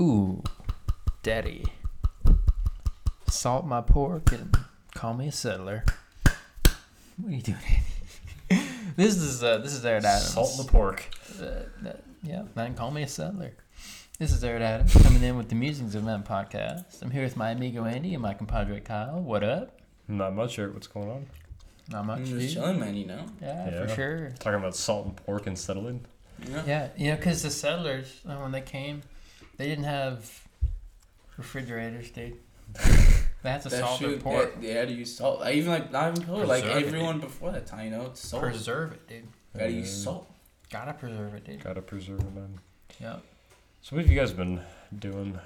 Ooh, daddy. Salt my pork and call me a settler. What are you doing, Andy? this is uh, this is Errett Adams. Salt the pork. Uh, uh, yeah, man, call me a settler. This is Errett Adams coming in with the Musings of Men podcast. I'm here with my amigo Andy and my compadre Kyle. What up? Not much, Errett. What's going on? Not much. I'm just chilling, man. You know. Yeah, Yeah. for sure. Talking about salt and pork and settling. Yeah. Yeah, you know, because the settlers, when they came, they didn't have refrigerators, dude. That's had to That salt their shoot, pork. They, they had to use salt. I even like not even pillar. Like Preserve it, everyone before that time, you know, it's salt. Preserve it, dude. Gotta use Mm, salt. Gotta preserve it, dude. Gotta preserve it, man. Yeah. So what have you guys been doing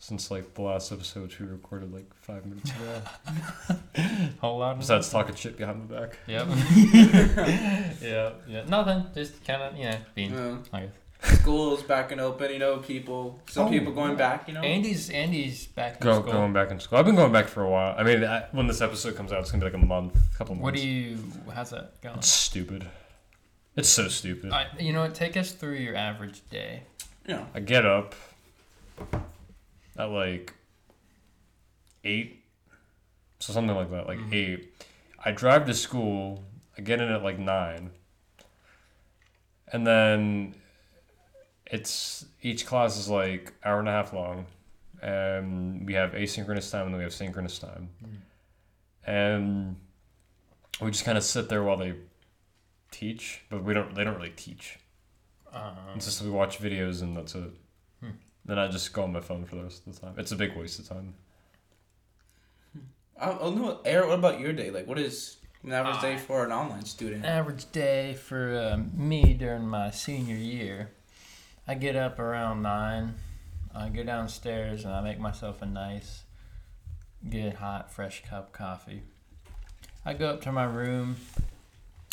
since like the last episode which we recorded like five minutes ago? Whole lot. Besides talking shit behind my back. Yep. yeah. Yeah. Nothing. Just kind of, you know, being. You know, Like, schools back and open. You know, people. Some Oh, people going back. You know. Andy's Andy's back in Go, school. going back in school. I've been going back for a while. I mean, I, when this episode comes out, it's gonna be like a month, couple months. What do you? How's that going? It's stupid. It's so stupid. I, you know what? Take us through your average day. You know. I get up at like eight, so something like that, like Mhm. eight. I drive to school. I get in at like nine, and then it's each class is like hour and a half long, and we have asynchronous time and then we have synchronous time, and we just kind of sit there while they teach, but we don't. They don't really teach. Um, It's just we watch videos and that's it. Hmm. Then I just go on my phone for the rest of the time. It's a big waste of time. I, oh no, Errett. What about your day? Like, what is an average Ah. day for an online student? average day for um, me during my senior year. I get up around nine. I go downstairs and I make myself a nice, good, hot, fresh cup of coffee. I go up to my room.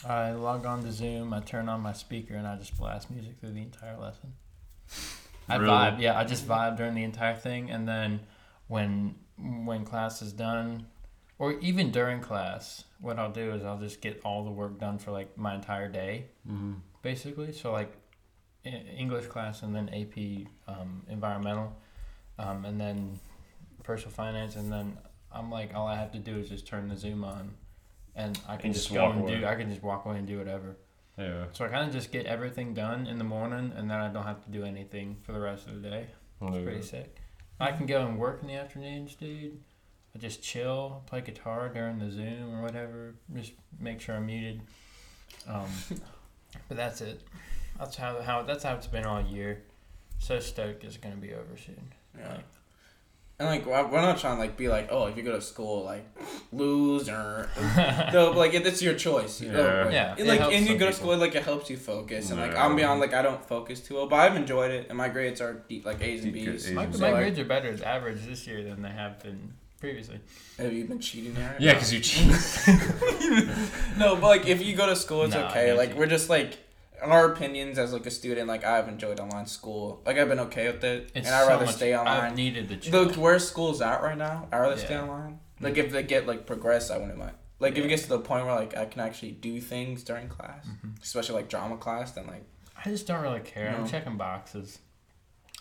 I log on to Zoom. I turn on my speaker and I just blast music through the entire lesson. I Really? vibe, yeah. I just vibe during the entire thing, and then when when class is done, or even during class, what I'll do is I'll just get all the work done for like my entire day, Mm-hmm. basically. So like English class and then AP um, environmental, um, and then personal finance, and then I'm like all I have to do is just turn the Zoom on, and I can And just, just go walk and away. do. I can just walk away and do whatever. Yeah. So I kind of just get everything done in the morning, and then I don't have to do anything for the rest of the day. It's pretty sick. I can go and work in the afternoons, dude. I just chill, play guitar during the Zoom or whatever. Just make sure I'm muted. Um, but that's it. That's how how that's how it's been all year. So stoked it's gonna be over soon. Yeah. Like, And like, we're we're not trying to like be like, oh, if you go to school, like lose or no, but, like it's your choice. You know? Yeah. Like, Yeah, And, it like, and you some go to people. school, like it helps you focus. And like, Yeah. I'm beyond, like I don't focus too well, but I've enjoyed it, and my grades are deep, like A's and B's. A's my and So, my like, grades are better as average this year than they have been previously. Have you been cheating there? Yeah, because you cheat. No, but like if you go to school, it's Nah, I okay. Like you. we're just like our opinions as like a student. Like I've enjoyed online school. Like I've been okay with it, It's and I'd so rather much- stay I've online. needed the chill. Look where school's at right now. I'd rather stay online. Like if they get like progress, I wouldn't mind. Like if it gets to the point where like I can actually do things during class, Mhm. especially like drama class, then like I just don't really care. I'm checking boxes.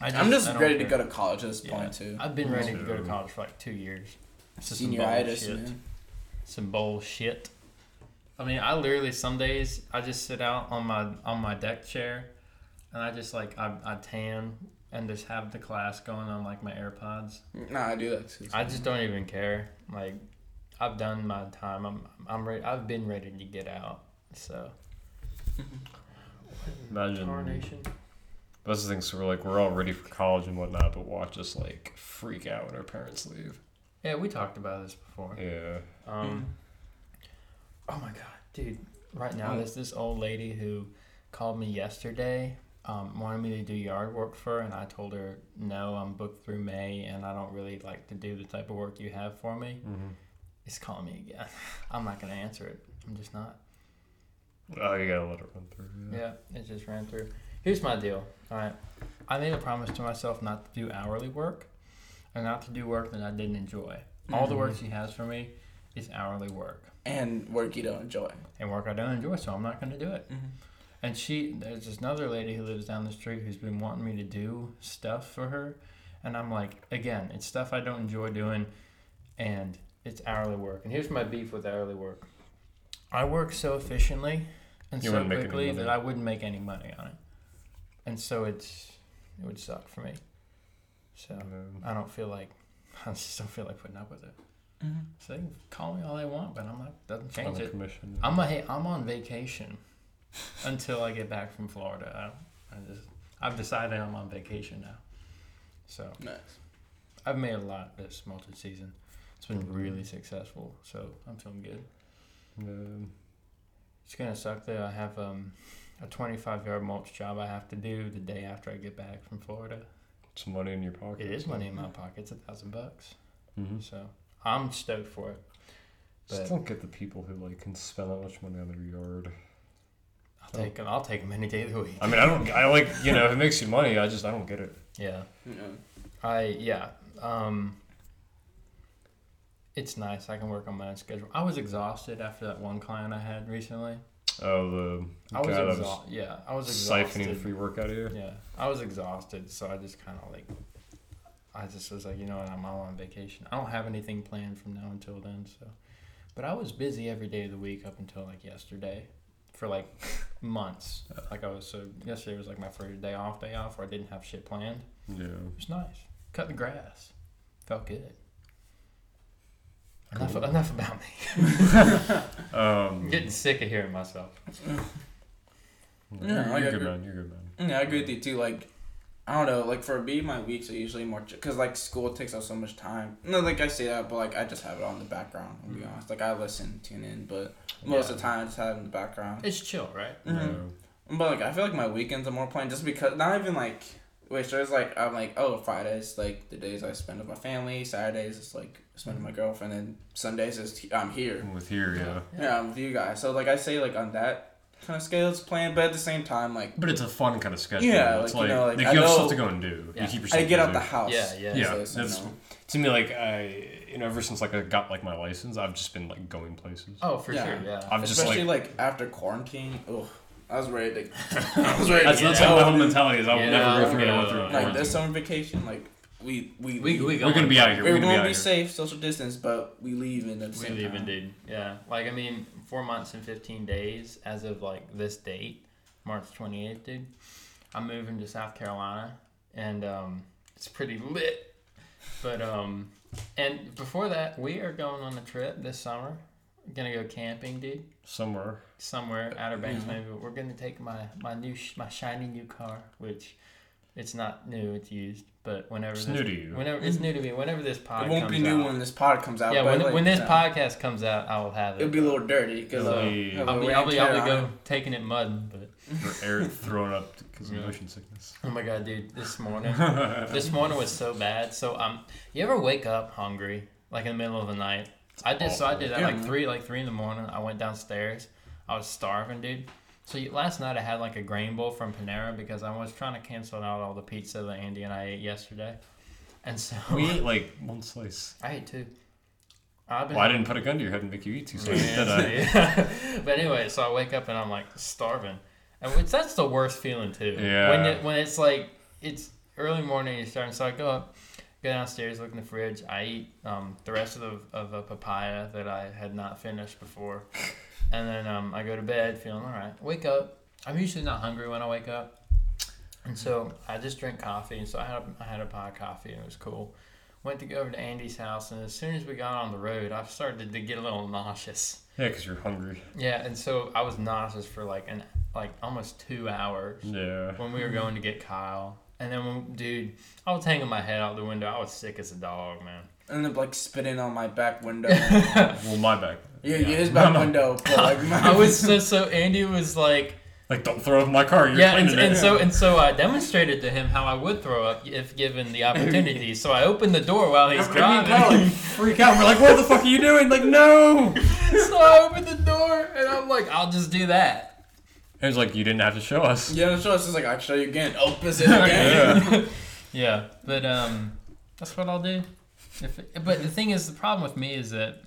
I I'm just I don't ready to go to college at this Yeah. point too. I've been ready to go to college for like two years. It's just some Senioritis, bullshit. man. Some bullshit. I mean, I literally some days I just sit out on my on my deck chair, and I just like I, I tan and just have the class going on like my AirPods. Nah, I do that too. I just don't even care. Like, I've done my time. I'm I'm ready. I've been ready to get out. So. Imagine. Tarnation. That's the thing. So we're like, we're all ready for college and whatnot, but watch us like freak out when our parents leave. Yeah, we talked about this before. Yeah. Um, oh my god, dude! Right now, Oh. there's this old lady who called me yesterday, um, wanted me to do yard work for her, and I told her no, I'm booked through May, and I don't really like to do the type of work you have for me. Mm-hmm. It's calling me again. I'm not gonna answer it. I'm just not. Oh, you gotta let it run through. Yeah, it just ran through. Here's my deal. All right, I made a promise to myself not to do hourly work, and not to do work that I didn't enjoy. All the Mhm. work she has for me is hourly work. And work you don't enjoy. and work I don't enjoy, so I'm not going to do it. Mhm. And she, there's this another lady who lives down the street who's been wanting me to do stuff for her, and I'm like, again, it's stuff I don't enjoy doing, and it's hourly work. And here's my beef with hourly work: I work so efficiently and You so wouldn't make any quickly that I wouldn't make any money on it, and so it's it would suck for me. So Um, I don't feel like I just don't feel like putting up with it. Mhm. So they can call me all they want, but I'm not doesn't change a it. commission. I'm a, hey, I'm on vacation until I get back from Florida. I, I just I've decided I'm on vacation now. So Nice. I've made a lot this multi season. It's been really successful, so I'm feeling good. Um, It's gonna suck though. I have um, a 25 yard mulch job I have to do the day after I get back from Florida. some money in your pocket. It is money in my pocket. It's a thousand bucks. Mm-hmm. So I'm stoked for it. Just don't get the people who like can spend that much money on their yard. I'll take them. I'll take them any day of the week. I mean, I don't. I like you know, if it makes you money, I just I don't get it. Yeah. You know. I yeah. Um it's nice. I can work on my own schedule. I was exhausted after that one client I had recently. Oh, the I was guy was exhausted. Yeah, I was siphoning the free work out of you. Yeah, I was exhausted, so I just kind of like, I just was like, you know what, I'm all on vacation. I don't have anything planned from now until then, so. But I was busy every day of the week up until like yesterday, for like months. Like I was so yesterday was like my first day off, day off, where I didn't have shit planned. Yeah. It was nice. Cut the grass. Felt good. Cool. Enough, enough about me. Um, getting sick of hearing myself. you're, Yeah, I you're good man. You're good man. Yeah, I agree with you too. Like, I don't know. Like for me, my weeks are usually more because like school takes up so much time. No, like I say that, but like I just have it on the background. To be Mhm. honest, like I listen, tune in, but most Yeah. of the time I just have it in the background. It's chill, right? Mhm. But like I feel like my weekends are more planned just because not even like wait, so it's like I'm like oh Fridays like the days I spend with my family. Saturdays it's like spend with my girlfriend, and Sundays is I'm here. Yeah. With here, yeah. Yeah, I'm with you guys. So like I say like on that kind of scale it's planned, but at the same time like But it's a fun kind of schedule. Yeah, it's like, like, you know, like, like you have know- stuff to go and do. Yeah. You keep yourself I get out the house. Yeah, yeah. Yeah, So, so, that's no. to me like I you know ever since like I got like my license, I've just been like going places. Oh, for Yeah. sure, yeah. I'm just Especially like like, after quarantine. Ugh, I was ready to. I was ready that's, to that's get my whole mentality is I will Yeah, never go through what I went through. in Like quarantine. this summer vacation, like we we We, we We're gonna be out here. We're We're gonna gonna be be safe, social distance, but we leave in at the We same leave time. indeed. Yeah. Like I mean, four months and fifteen days as of like this date, March twenty eighth, dude. I'm moving to South Carolina, and um, it's pretty lit. But um, and before that, we are going on a trip this summer. We're gonna go camping, dude. Somewhere. Somewhere, Outer Banks, Mhm. maybe. But we're gonna take my my new sh- my shiny new car, which it's not new, it's used. But whenever It's this, new to you. whenever it's new to me. Whenever this pod It won't comes be new out, when this pod comes out. yeah, but when, like, when this yeah. podcast comes out, I will have it. it'll be a little dirty because It'll uh, be- I'll be, rain I'll be, I'll be go taking it mud, but For air throwing up because of Yeah. motion sickness. oh my god, dude, this morning, this morning was so bad. So um, you ever wake up hungry like in the middle of the night? I did. So I did that Yeah, like man. three, like three in the morning. I went downstairs. I was starving, dude. So last night I had like a grain bowl from Panera because I was trying to cancel out all the pizza that Andy and I ate yesterday, and so we ate like one slice. I ate two. I've been Well, I didn't put a gun to your head and make you eat two slices, Yeah, did I? yeah. but anyway, so I wake up and I'm like starving, and it's, that's the worst feeling too. Yeah. When it, when it's like it's early morning, you're starting. So I go up, go downstairs, look in the fridge. I eat um, the rest of the, of a papaya that I had not finished before, and then um, I go to bed feeling all right. Wake up. I'm usually not hungry when I wake up, and so I just drink coffee. And so I had a, I had a pot of coffee and it was cool. Went to go over to Andy's house, and as soon as we got on the road, I started to get a little nauseous. Yeah, because you're hungry. Yeah, and so I was nauseous for like an like almost two hours Yeah. when we were going to get Kyle. And then, when, dude, I was hanging my head out the window. I was sick as a dog, man. And then like spitting on my back window. Well, my back. Yeah, yeah, his back No, no. window. But like I was so so. Andy was like, Like, don't throw up in my car. You're yeah, and, cleaning and it. so and so I demonstrated to him how I would throw up if given the opportunity. So I opened the door while he's And me and Kyle, driving. like, freak out. We're like, what the fuck are you doing? Like, no. so I opened the door and I'm like, I'll just do that. It was like, you didn't have to show us. yeah, so it's just like I'll show you again. Opens it again. Yeah. Yeah, but um, that's what I'll do. If it, but the thing is, the problem with me is that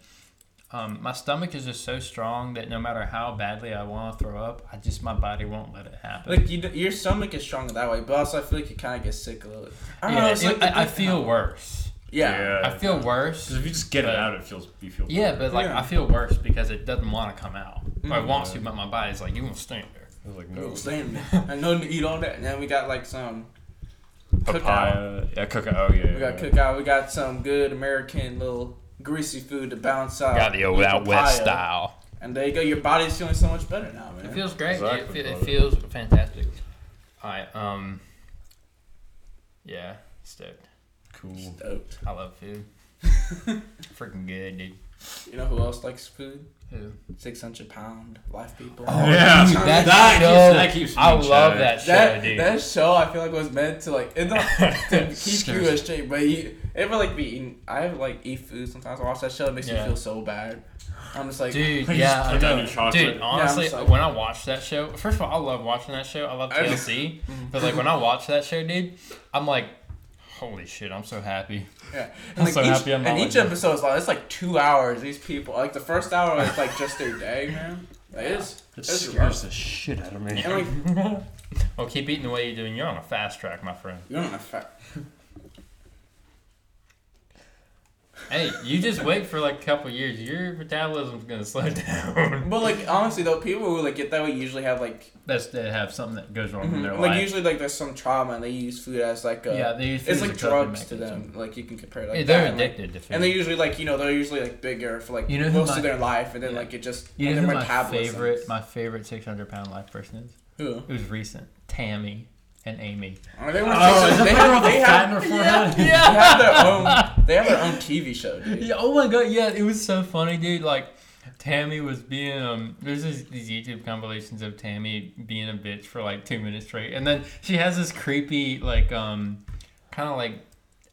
um, my stomach is just so strong that no matter how badly I want to throw up, I just my body won't let it happen. Like you, your stomach is stronger that way, but also I feel like you kind of get sick a little. I don't yeah, know. It's it- like I, I feel worse. Yeah. I feel worse. Because if you just get it out, it feels you feel. Yeah, but like Yeah. I feel worse because it doesn't want to come out. Or it wants to, but my body's like, you won't stand there. It's like No, no. same. I know to eat all that. And then we got like some cookout. Yeah, cookout. Oh yeah. We got yeah. cookout. We got some good American little greasy food to balance out. Got the old your out west papaya. style. And there you go. Your body's feeling so much better now, man. It feels great. Exactly, it, fe- it feels fantastic. Alright, um, yeah, stoked. Cool. Stoked. I love food. Freaking good, dude. You know who else likes food? Who? Six hundred pound life people. Oh yeah. dude, that, That show, keeps- that keeps I love check. that show, That dude. that show I feel like was meant to like it's not to keep you straight, but you ever like be eating. I have like eat food sometimes. I watch that show, it makes Yeah. me feel so bad. I'm just like, Dude, You yeah, just I put down know. your chocolate. Dude, honestly, just like- when I watch that show, first of all, I love watching that show. I love I- TLC, mm-hmm. but like when I watch that show, dude, I'm like, holy shit, I'm so happy. yeah. I'm And like so each, happy I'm and each that. episode is like it's like two hours. These people like the first hour is like just their day, man. Like, it's It scares the shit out of me. And like well, keep eating the way you're doing. You're on a fast track, my friend. you don't have fat. Hey, you just wait for like a couple years. Your metabolism's gonna slow down. But like honestly though, people who like get that way usually have like That's they have something that goes wrong in mm-hmm. their like life. usually like there's some trauma and they use food as like a yeah, they use food it's as like drugs to them. Like you can compare it like Yeah, that. they're and, like, addicted to food. And they usually like you know they're usually like bigger for like You know most my- of their life, and then yeah. like it just you know who my favorite, my favorite 600 pound life person is? Who? It was recent. Tammy and Amy. Oh, they were Oh, is that they the have, they the fat in have, her forehead? they have their own they have their own TV show, dude. Yeah, oh my god, yeah, it was so funny, dude. Like, Tammy was being um. There's this, these YouTube compilations of Tammy being a bitch for like two minutes straight, and then she has this creepy like um, kind of like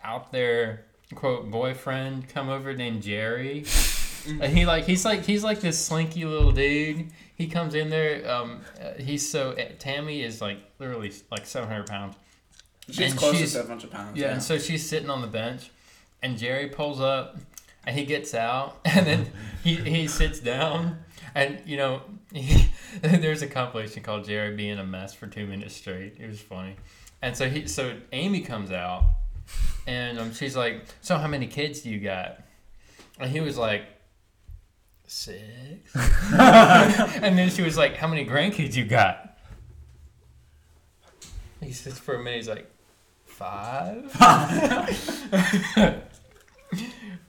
out there quote boyfriend come over named Jerry, and he like he's like he's like this slinky little dude. He comes in there. Um, uh, he's so uh, Tammy is like literally like 700 pounds. She's And close to seven hundred pounds. Yeah, and so she's sitting on the bench, and Jerry pulls up, and he gets out, and then he, he sits down, and you know, he, there's a compilation called Jerry being a mess for two minutes straight. It was funny, and so he so Amy comes out, and um, she's like, "So how many kids do you got?" And he was like. Six. and then she was like, "How many grandkids you got?" He sits for a minute. He's like, five.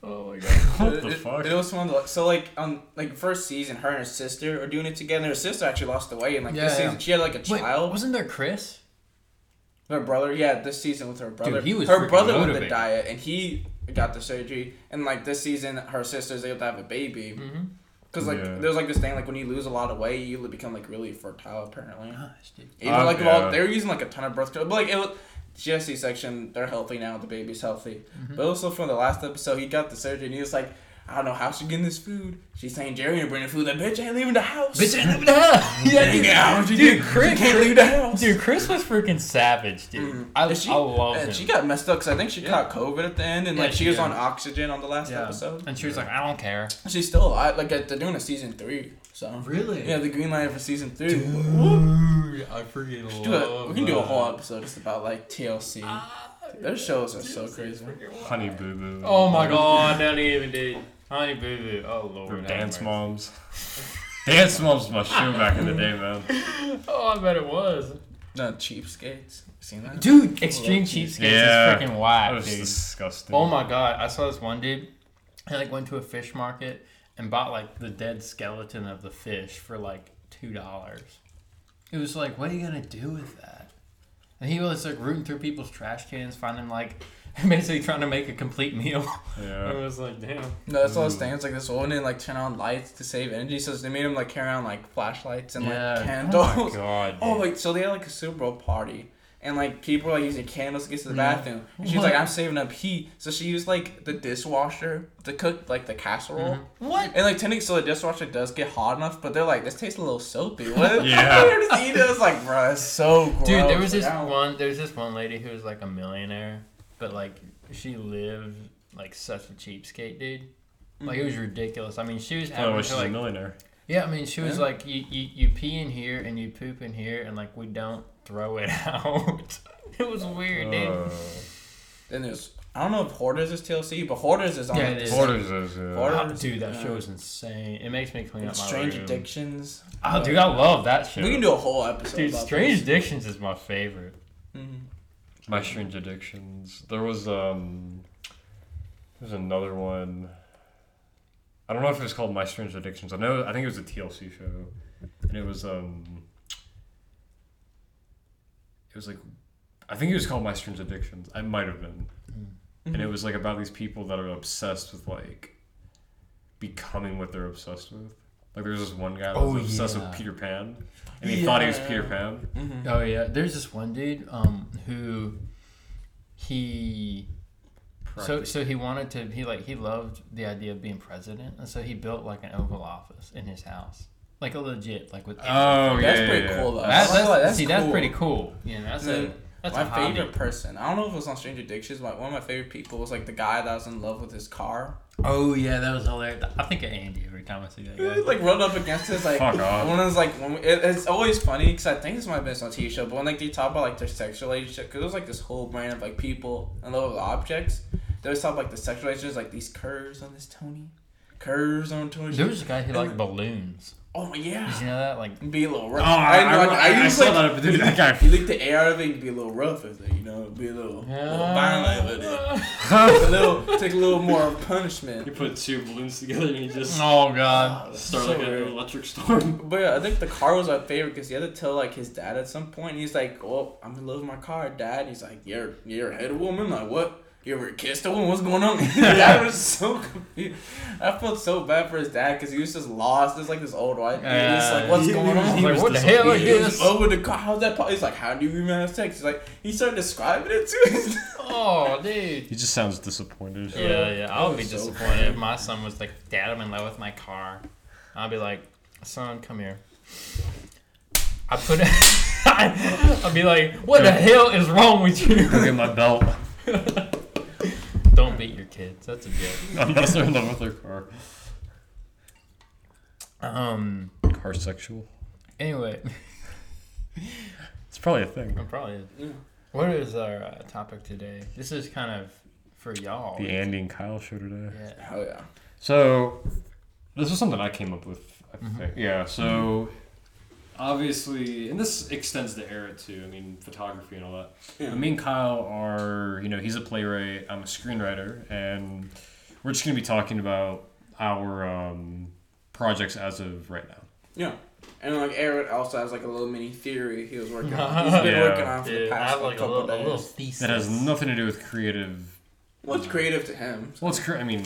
oh my god. What it, the it- fuck? It was one of the, so like on like first season, her and her sister are doing it together. Her sister actually lost the weight, and like Yeah, this yeah. season, she had like a Wait, child. wasn't there Chris? Her brother, yeah, this season with her brother. Dude, he was her freaking brother went the diet, and he got the surgery. And like this season, her sister's able to have a baby. Mm-hmm. Cause like Yeah. there's like this thing like when you lose a lot of weight, you become like really fertile apparently. Gosh, dude. Even Um, like yeah. well, they were using like a ton of birth control, but like it was she section. They're healthy now. The baby's healthy. Mm-hmm. But also from the last episode, he got the surgery and he was like, I don't know how she getting this food. She's saying Jerry ain't bringing food. That bitch ain't leaving the house. Bitch, ain't leaving the house. Yeah, Dang dude. it, how'd you Dude, Chris, she can't leave the house. Dude, Chris was freaking savage, dude. Mhm. I, And she, I love and him. she got messed up because I think she Yeah. caught COVID at the end and Yeah, like she she was did. on oxygen on the last yeah. episode. And she was like, I don't care. She's still alive. Like they're doing a season three. So Really? yeah, the green light for season three. Dude, I freaking We a- love we can do a whole episode just about like TLC. Ah, Their shows are so crazy. Honey Boo Boo. Oh my god, don't even, dude. Honey Boo Boo. Oh lord. Or Dance. Moms. Dance Moms was my show back in the day, man. Oh, I bet it was. No cheapskates. Seen that? Dude, Extreme Cheapskates Yeah. is freaking That whack, was dude. disgusting. Oh my god, I saw this one dude. He like went to a fish market and bought like the dead skeleton of the fish for like two dollars. It was like, what are you gonna do with that? And he was like rooting through people's trash cans, finding like basically trying to make a complete meal. I Yeah. was like, damn. No, that's all Ooh. his things. Like this woman didn't like turn on lights to save energy, so they made him like carry on like flashlights and yeah. like candles. Oh my god. Oh, like so they had like a Super Bowl party, and like people were like using candles to get to the Yeah. bathroom. And she was What? like, "I'm saving up heat," so she used like the dishwasher to cook like the casserole. Mhm. What? And like technically, so the dishwasher does get hot enough, but they're like, "This tastes a little soapy." What? Yeah. They just eat it. It's like, bro, it's so gross. Dude, there was this I one. There was this one lady who was like a millionaire, but like she lived like such a cheapskate, dude. Like it was ridiculous. I mean, she was Oh, having she's her, a millionaire. yeah. I mean, she was Yeah. like you, you you pee in here and you poop in here and like we don't throw it out. it was weird, dude. Uh, Then there's I don't know if Hoarders is TLC, but Hoarders is on Yeah, like, the Hoarders is, yeah. Hoarders- Oh, dude, that uh, show is insane. It makes me clean up my Strange room. Addictions. Oh, dude, I love that show. We can do a whole episode. Dude, about Strange this. Addictions is my favorite. Mhm. My Strange Addictions. There was um there's another one. I don't know if it was called My Strange Addictions. I know I think it was a TLC show. And it was um it was like I think it was called My Strange Addictions. I might have been. And it was like about these people that are obsessed with like becoming what they're obsessed with. Like there was this one guy that was Oh, obsessed yeah. with Peter Pan. And he thought he was Peter Pan. Mhm. Oh yeah, there's this one dude um who he so so he wanted to he like he loved the idea of being president and so he built like an oval office in his house like a legit like with Oh yeah. That's yeah, pretty yeah. cool though. that's, I that's, that's see cool. that's pretty cool Yeah, know that's a Then that's my favorite person. I don't know if it was on Strange Addictions, but one of my favorite people was like the guy that was in love with his car. oh yeah that was hilarious I think of Andy every time I see that guy like run up against his like Fuck off. one like when we, it, it's always funny because I think this might have been on TV show, but when like they talk about like their sexual relationship, because it was like this whole brand of like people and little objects. They always talk about, like the sexual relationships, like these curves on this Tony, curves on Tony. there was a guy who liked balloons oh yeah, did you know that like be a little rough. Oh, I, I, know, I, I used, saw like, that, but dude, that guy. You lick the air out of it, you'd be a little rough with it, you know, be a little, little violent with it. A little, take a little more punishment. You put two balloons together and you just oh god ah, start So like an electric storm. But yeah, I think the car was my favorite because he had to tell like his dad at some point. He's like, "Well, I'm in love with my car, dad." He's like, "You're you're a head woman, like what? You ever kissed a woman? What's going on?" his dad was so confused. I felt so bad for his dad because he was just lost. There's like this old white dude. He's like, uh, "What's He going was- on?" he like what the hell is this oh, over the car. How's that? po-" He's like, "How do you even have sex?" He's like, he started describing it to his. oh dude He just sounds disappointed. Yeah, yeah. I would be so disappointed funny. if my son was like, "Dad, I'm in love with my car." I'd be like, "Son, come here." I put it. I'd be like, "What the hell is wrong with you?" Go get my belt. Don't beat your kids. That's a joke. Unless they're in love with their car. Um. Car sexual. Anyway, It's probably a thing. I'm probably. Yeah. What is our uh, topic today? This is kind of for y'all. The Andy and Kyle show today. Yeah. Hell yeah. So, this is something I came up with. I Mhm. think. Yeah. So, obviously, and this extends to Errett too. I mean, photography and all that. Yeah. But me and Kyle are, you know, he's a playwright. I'm a screenwriter, and we're just gonna be talking about our um, projects as of right now. Yeah. And like Errett also has like a little mini theory he was working on. He's been Yeah. working on for the Dude, past have like, like a couple little, a days. little thesis. That has nothing to do with creative. What's creative to him? Well, it's cre- I mean,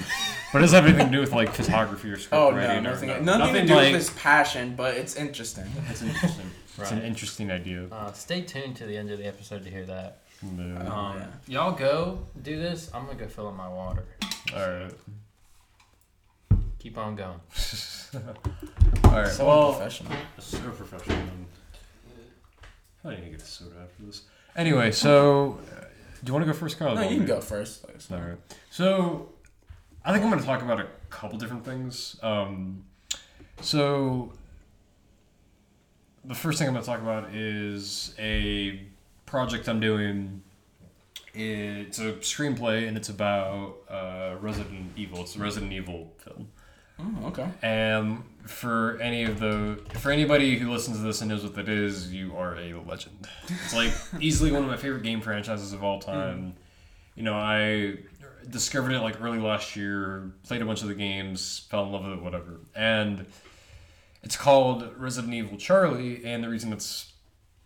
but it does have everything to do with like photography or script Oh no, writing. or- nothing, no, nothing, to do like. with his passion, but it's interesting. It's interesting. It's an interesting idea. Uh, stay tuned to the end of the episode to hear that. No. Oh, Um, yeah. Y'all go do this. I'm gonna go fill up my water. All right. Keep on going. All right. So well, professional. so professional. man. I need to get a soda after this. Anyway, so uh, do you want to go first, Carl? No, you can go first. All right. So, I think I'm going to talk about a couple different things. Um, so, the first thing I'm going to talk about is a project I'm doing. It's a screenplay, and it's about uh, Resident Evil. It's a Resident Evil film. Oh, okay. And for any of the, for anybody who listens to this and knows what that is, you are a legend. It's like easily one of my favorite game franchises of all time. You know, I discovered it like early last year, played a bunch of the games, fell in love with it, whatever. And it's called Resident Evil Charlie, and the reason it's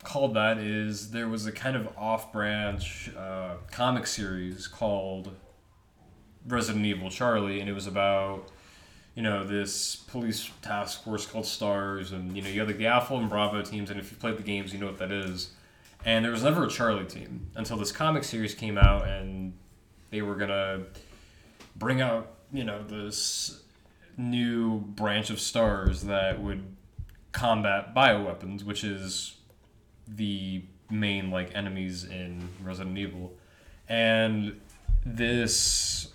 called that is there was a kind of off-branch uh, comic series called Resident Evil Charlie, and it was about you know, this police task force called STARS, and you know, you have the Alpha and Bravo teams, and if you played the games, you know what that is. And there was never a Charlie team until this comic series came out, and they were gonna bring out, you know, this new branch of STARS that would combat bioweapons, which is the main like enemies in Resident Evil, and this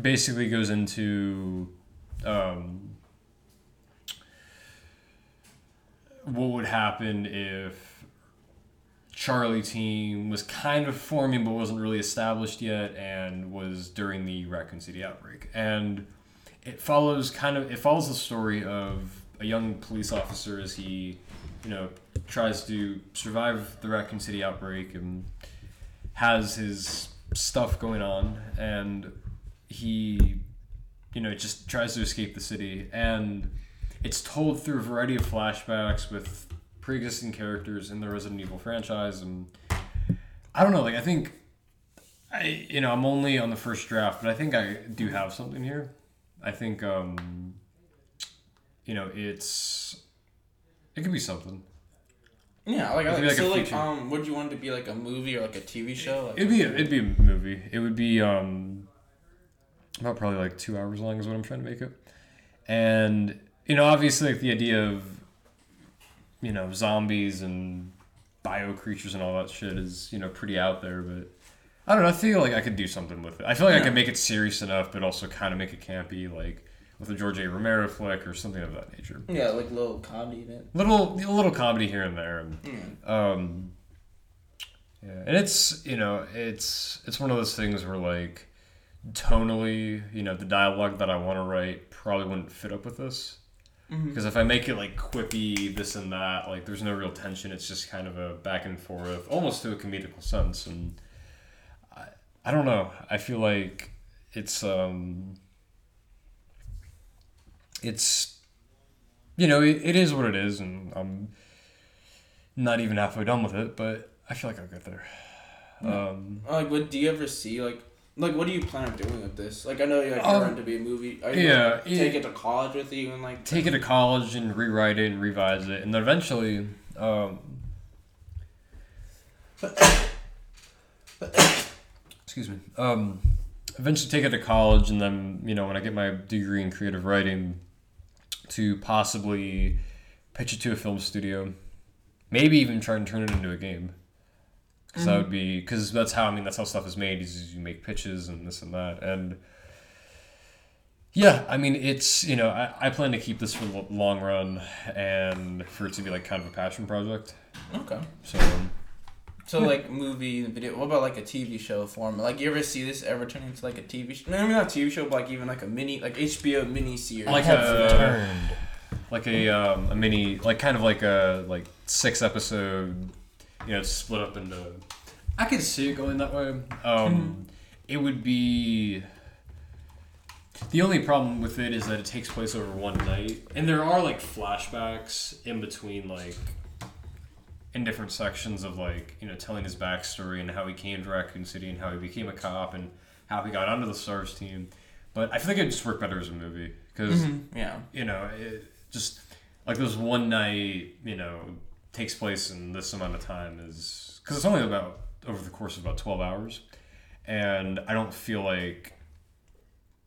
basically goes into um, what would happen if Charlie team was kind of forming but wasn't really established yet and was during the Raccoon City outbreak. And it follows kind of it follows the story of a young police officer as he, you know, tries to survive the Raccoon City outbreak and has his stuff going on and he you know just tries to escape the city. And it's told through a variety of flashbacks with pre-existing characters in the Resident Evil franchise. And I don't know like I think I you know I'm only on the first draft but I think I do have something here. I think um you know it's it could be something. Yeah, like, like, like so like um, would you want it to be like a movie or like a TV show? Like, It'd be a, it'd be a movie. It would be um about probably like two hours long is what I'm trying to make it. And you know, obviously, like the idea of you know zombies and bio creatures and all that shit is you know pretty out there, but I don't know. I feel like I could do something with it. I feel like I could make it serious enough, but also kind of make it campy, like with a George A. Romero flick or something of that nature. yeah, like little comedy in it. Little a little comedy here and there. And, Mm. um, yeah, and it's you know it's it's one of those things where like tonally, you know, the dialogue that I want to write probably wouldn't fit up with this Mhm. because if I make it like quippy, this and that, like there's no real tension. It's just kind of a back and forth, almost to a comedical sense, and I I don't know. I feel like it's um it's you know it, it is what it is, and I'm not even halfway done with it, but I feel like I'll get there. Um, Like, what do you ever see like? Like, what do you plan on doing with this? Like, I know you're like, Um, into be a movie. Are you yeah, take it to college with you and like take it to college and rewrite it and revise it, and then eventually, um, excuse me, um, eventually take it to college, and then you know when I get my degree in creative writing, to possibly pitch it to a film studio, maybe even try and turn it into a game. Because that would be because that's how I mean that's how stuff is made is you make pitches and this and that and yeah, I mean, it's you know, I, I plan to keep this for the long run and for it to be like kind of a passion project. Okay. So So like movie video. What about like a TV show form? Like you ever see this ever turn into like a TV show? No, I mean not TV show, but like even like a mini, like HBO mini series. Like a- like a um, a mini, like kind of like a like six episode, you know, split up into. I could see it going that way. Um, It would be. The only problem with it is that it takes place over one night, and there are like flashbacks in between, like in different sections of like you know telling his backstory and how he came to Raccoon City and how he became a cop and how he got onto the Stars team. But I feel like it just worked better as a movie because Mhm, Yeah. you know, it just like this one night, you know, takes place in this amount of time is because it's only about over the course of about twelve hours, and I don't feel like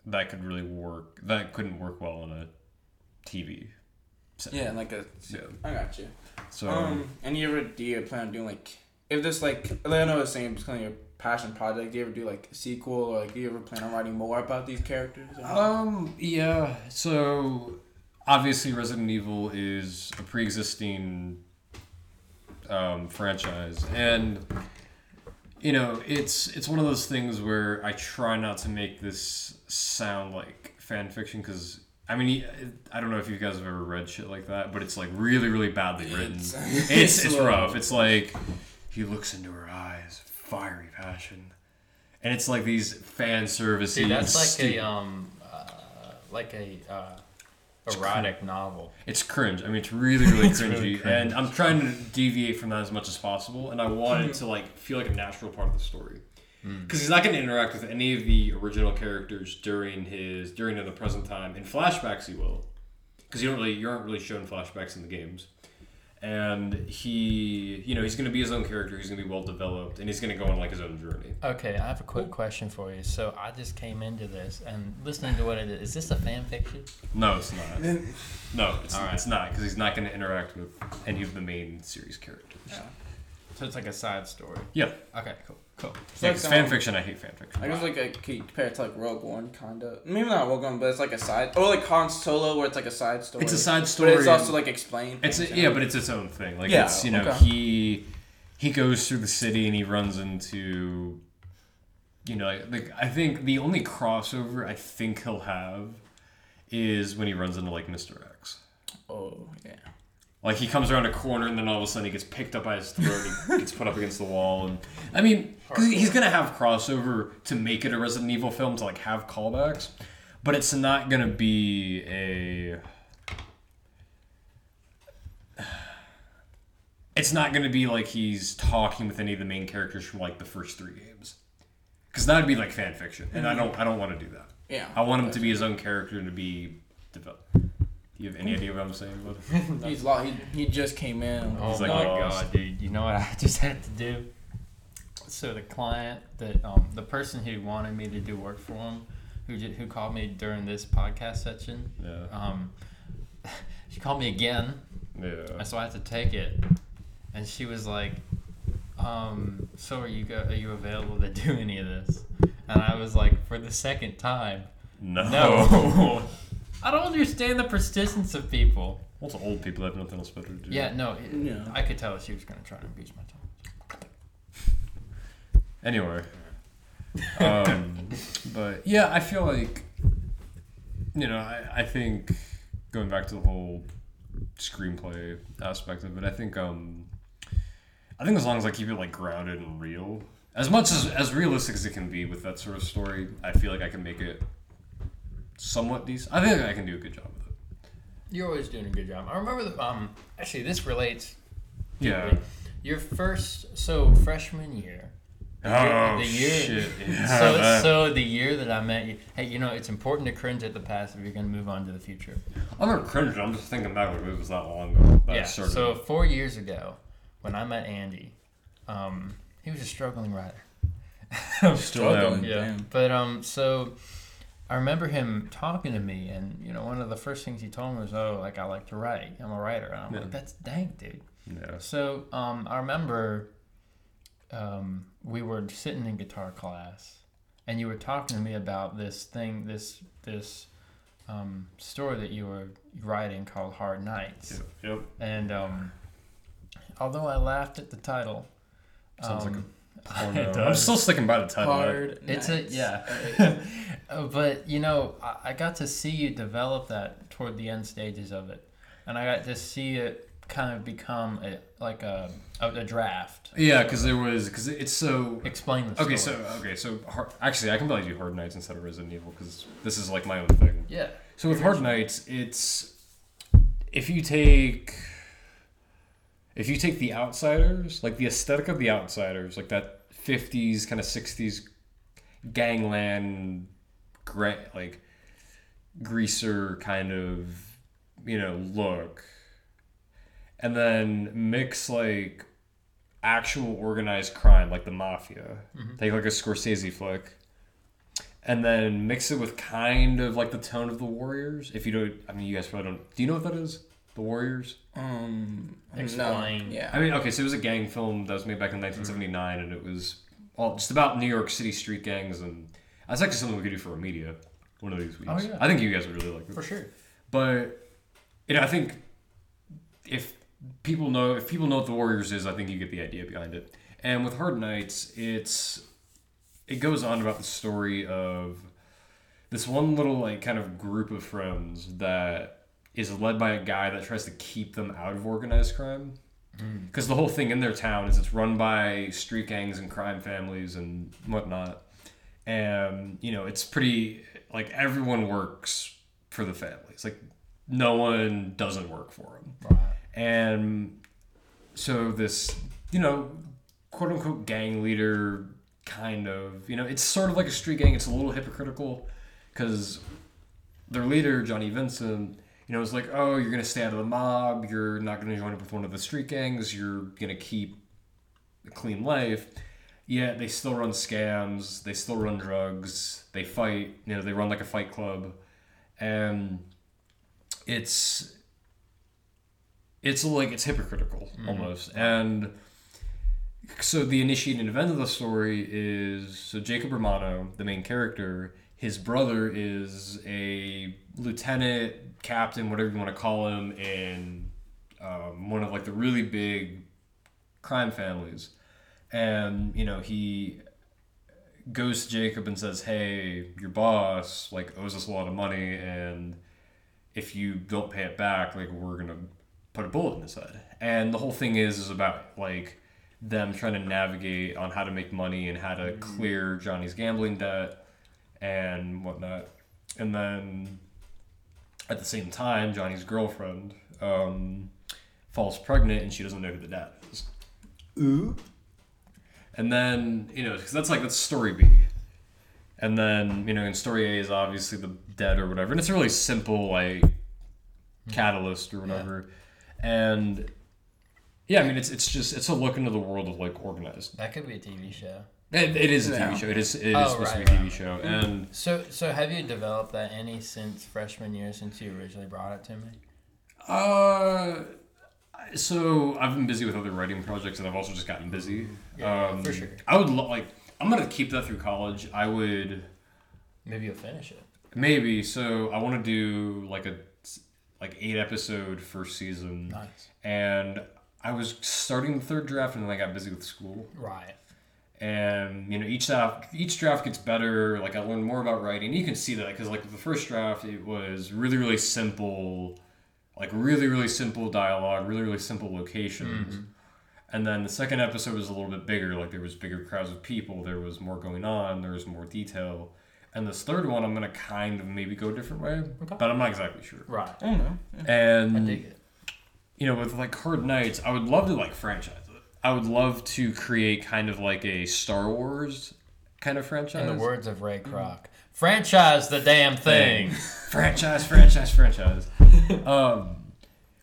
that could really work. That couldn't work well on a TV. set. Yeah, like a. Yeah. I got you. So Um, and you ever do you plan on doing like if this like I know it's saying it's kind of your passion project. Do you ever do like a sequel or like do you ever plan on writing more about these characters? Um. Yeah. So obviously, Resident Evil is a pre-existing um, franchise, and you know, it's it's one of those things where I try not to make this sound like fan fiction because. I mean, I don't know if you guys have ever read shit like that, but it's like really, really badly written. It's- It's it's rough. It's like he looks into her eyes, fiery passion, and it's like these fan service. That's like a um, uh, like a uh, erotic novel. It's cringe. I mean, it's really, really It's cringy, really and I'm trying to deviate from that as much as possible. And I want it to like feel like a natural part of the story, hmm. because he's not going to interact with any of the original characters during his during the present time. In flashbacks, he will, because you don't really you aren't really shown flashbacks in the games. And he, you know, he's going to be his own character. He's going to be well developed, and he's going to go on like his own journey. Okay, I have a quick question for you. So I just came into this and listening to what it is. Is this a fan fiction? No, it's not. No, it's, right. it's not because he's not going to interact with any of the main series characters. yeah. So it's like a side story. Yeah. Okay, cool, cool. Yeah, like, 'cause um, fan fiction, I hate fan fiction. I guess like a, can you compare it to like Rogue One, kind of. Maybe not Rogue One, but it's like a side, or like Han Solo, where it's like a side story. It's a side story. but story. it's also like explained. It's a, things, yeah, know? but it's its own thing. Like Yeah, it's you know okay. he he goes through the city and he runs into you know like, like I think the only crossover I think he'll have is when he runs into like Mr. X. oh yeah. Like he comes around a corner and then all of a sudden he gets picked up by his throat and he gets put up against the wall and I mean, he's gonna have crossover to make it a Resident Evil film to like have callbacks, but it's not gonna be a. It's not gonna be like he's talking with any of the main characters from like the first three games, because that would be like fan fiction, and I mm-hmm. don't I don't want to do that. Yeah. I want him to be his own character and to be developed. Do you have any idea what I'm saying? Bud? He's lo- he, he just came in. Oh He's like my lost. god, dude! You know what I just had to do? So the client that um the person who wanted me to do work for him, who did, who called me during this podcast session, Yeah. um, she called me again, Yeah. so I had to take it, and she was like, um, so are you go- are you available to do any of this? And I was like, for the second time, No. no. I don't understand the persistence of people. Well, it's old people have nothing else better to do. Yeah, no, it- Yeah. I could tell she was gonna try and abuse my tongue. Anyway. Um, but yeah, I feel like, you know, I, I think going back to the whole screenplay aspect of it, I think, um, I think as long as I keep it like grounded and real, as much as as realistic as it can be with that sort of story, I feel like I can make it somewhat decent. I think I can do a good job with it. You're always doing a good job. I remember the um. Actually, this relates. Yeah. Your first so freshman year. Oh the year shit! Yeah, so that- so the year that I met you. Hey, you know it's important to cringe at the past if you're gonna move on to the future. I'm not cringing. I'm just thinking back like it was that long ago. That yeah. started- So four years ago, when I met Andy, um, he was a struggling writer. Still am. Struggling, Yeah. damn. But um, so I remember him talking to me, and you know, one of the first things he told me was, "Oh, like I like to write. I'm a writer." And I'm Yeah. like, "That's dang, dude." yeah. So um, I remember um, we were sitting in guitar class, and you were talking to me about this thing, this this um, story that you were writing called Hard Nights. Yep. Yep. And um, although I laughed at the title, Sounds like um, Oh, no. I'm still sticking by the title. Hard. It's a yeah, Uh, but you know, I, I got to see you develop that toward the end stages of it, and I got to see it kind of become a like a a, a draft. Yeah, because there was because it's so. Explain the story. Okay, so okay, so hard, actually, I can probably do Hard Nights instead of Resident Evil because this is like my own thing. yeah, So with Hard Nights, it's if you take if you take the Outsiders, like the aesthetic of the Outsiders, like that '50s kind of '60s gangland, gra- like greaser kind of you know look, and then mix like actual organized crime, like the mafia. Mm-hmm. Take like a Scorsese flick and then mix it with kind of like the tone of the Warriors. If you don't, I mean, you guys probably don't. Do you know what that is? The Warriors. Um. Explain. No. Yeah. I mean, okay, so it was a gang film that was made back in 1979, and it was all just about New York City street gangs, and that's actually something we could do for a media one of these weeks. Oh, yeah. I think you guys would really like it. for sure. But you know, I think if people know if people know what the Warriors is, I think you get the idea behind it. And with Hard Nights, it's it goes on about the story of this one little like kind of group of friends that is led by a guy that tries to keep them out of organized crime. Mm. Because the whole thing in their town is it's run by street gangs and crime families and whatnot. And, you know, it's pretty, like, everyone works for the families. Like, no one doesn't work for them. Right. And so this, you know, quote unquote gang leader kind of, you know, it's sort of like a street gang. It's a little hypocritical because their leader, Johnny Vincent, you know, is like, oh, you're going to stay out of the mob. You're not going to join up with one of the street gangs. You're going to keep a clean life. Yet they still run scams. They still run drugs. They fight. You know, they run like a fight club. And it's it's like it's hypocritical mm. almost and so the initiating event of the story is so Jacob Romano, the main character, his brother is a lieutenant, captain, whatever you want to call him, in um, one of like the really big crime families, and you know he goes to Jacob and says, "Hey, your boss like owes us a lot of money, and if you don't pay it back, like we're gonna put a bullet in his head." And the whole thing is is about like them trying to navigate on how to make money and how to clear Johnny's gambling debt and whatnot. And then at the same time, Johnny's girlfriend um, falls pregnant and she doesn't know who the dad is. Ooh. And then, you know, because that's like, that's story B. And then, you know, in story A is obviously the dead or whatever. And it's a really simple, like, catalyst or whatever. And yeah, I mean, it's it's just, it's a look into the world of, like, organized. That could be a TV show. It, it is a Yeah. TV show. It is, it is Oh, supposed right, to be a TV right. show. And So, so have you developed that any since freshman year since you originally brought it to me? Uh, so I've been busy with other writing projects, and I've also just gotten busy. Yeah, um, for sure. I would lo- like. I'm gonna keep that through college. I would Maybe you'll finish it. maybe. So I want to do like a like eight episode first season, Nice. and I was starting the third draft, and then I got busy with school. Right. And you know each draft each draft gets better like i learned more about writing you can see that because like the first draft it was really really simple like really really simple dialogue really really simple locations mm-hmm. and then the second episode was a little bit bigger like there was bigger crowds of people there was more going on there was more detail and this third one i'm gonna kind of maybe go a different way Okay. but i'm not exactly sure Right. I don't know. and I dig it. you know, with like Hard Knights, I would love to like franchise it. I would love to create kind of like a Star Wars kind of franchise. In the words of Ray Kroc, franchise the damn thing. franchise, franchise, franchise. um,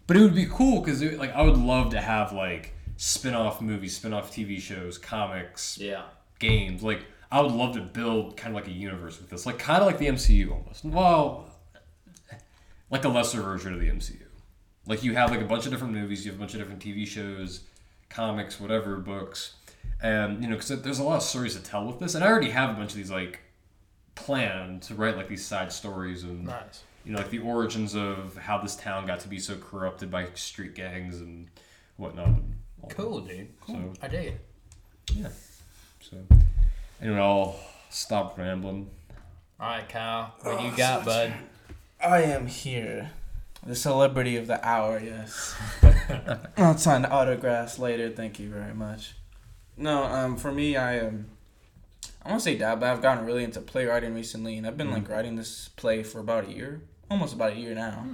but it would be cool because like I would love to have like spin-off movies, spin-off TV shows, comics, Yeah. games. Like I would love to build kind of like a universe with this, like kind of like the MCU almost. Well, like a lesser version of the MCU. Like you have like a bunch of different movies, you have a bunch of different TV shows, comics, whatever, books, and you know, because there's a lot of stories to tell with this, and I already have a bunch of these like planned to write like these side stories and Nice. you know like the origins of how this town got to be so corrupted by street gangs and whatnot. and all that. Cool, dude. So I dig it. Yeah. so anyway, I'll stop rambling. All right, Kyle. What Oh, you got, bud? I am here. The celebrity of the hour, yes. I'll sign autographs later. Thank you very much. No, um, for me, I um, I want to say dad, but I've gotten really into playwriting recently, and I've been like writing this play for about a year, almost about a year now.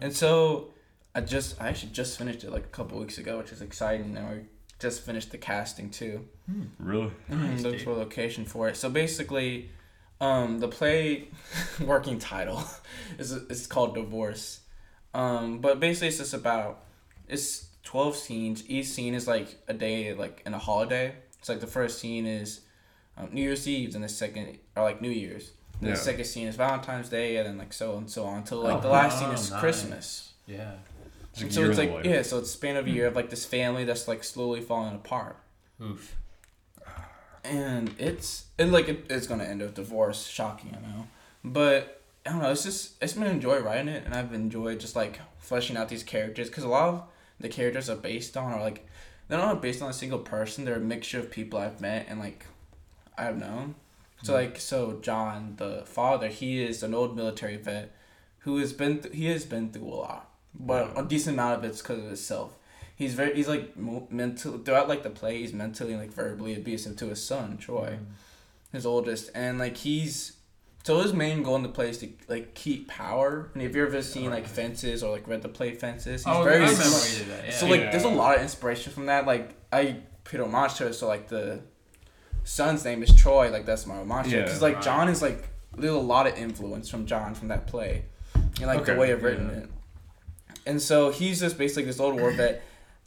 And so, I just, I actually just finished it like a couple weeks ago, which is exciting. And we just finished the casting too. Really? Nice, Mm, look dude. for a location for it. So basically, um, the play working title is is called Divorce. Um, but basically, it's just about it's twelve scenes. Each scene is like a day, like in a holiday. It's like the first scene is um, New Year's Eve, and the second or like New Year's. Then Yeah. The second scene is Valentine's Day, and then like so and so on until like Oh, the last scene is nice. Christmas. Yeah. It's so it's like life. yeah, so it's span of a year of like this family that's like slowly falling apart Oof. and it's it like it, it's gonna end with divorce. Shocking, I know, but I don't know. It's just it's been enjoy writing it, and I've enjoyed just like fleshing out these characters because a lot of the characters are based on are like they're not based on a single person. They're a mixture of people I've met and like I've known. So mm-hmm. like so John, the father, he is an old military vet who has been th- he has been through a lot, but a decent amount of it's because of himself. He's very he's like mo- mental throughout like the play. He's mentally like verbally abusive to his son Troy, mm-hmm. his oldest, and like he's so his main goal in the play is to like keep power. And if you've ever seen like fences or like read the play fences, he's oh, very I remember smart. you did that. Yeah. So like, Yeah. there's a lot of inspiration from that. Like, I paid homage to it. So like, the son's name is Troy. Like, that's my homage. Yeah. Because like, Right. John is like, there's a lot of influence from John from that play, and like Okay, the way I've written yeah. it. And so he's just basically this old war vet,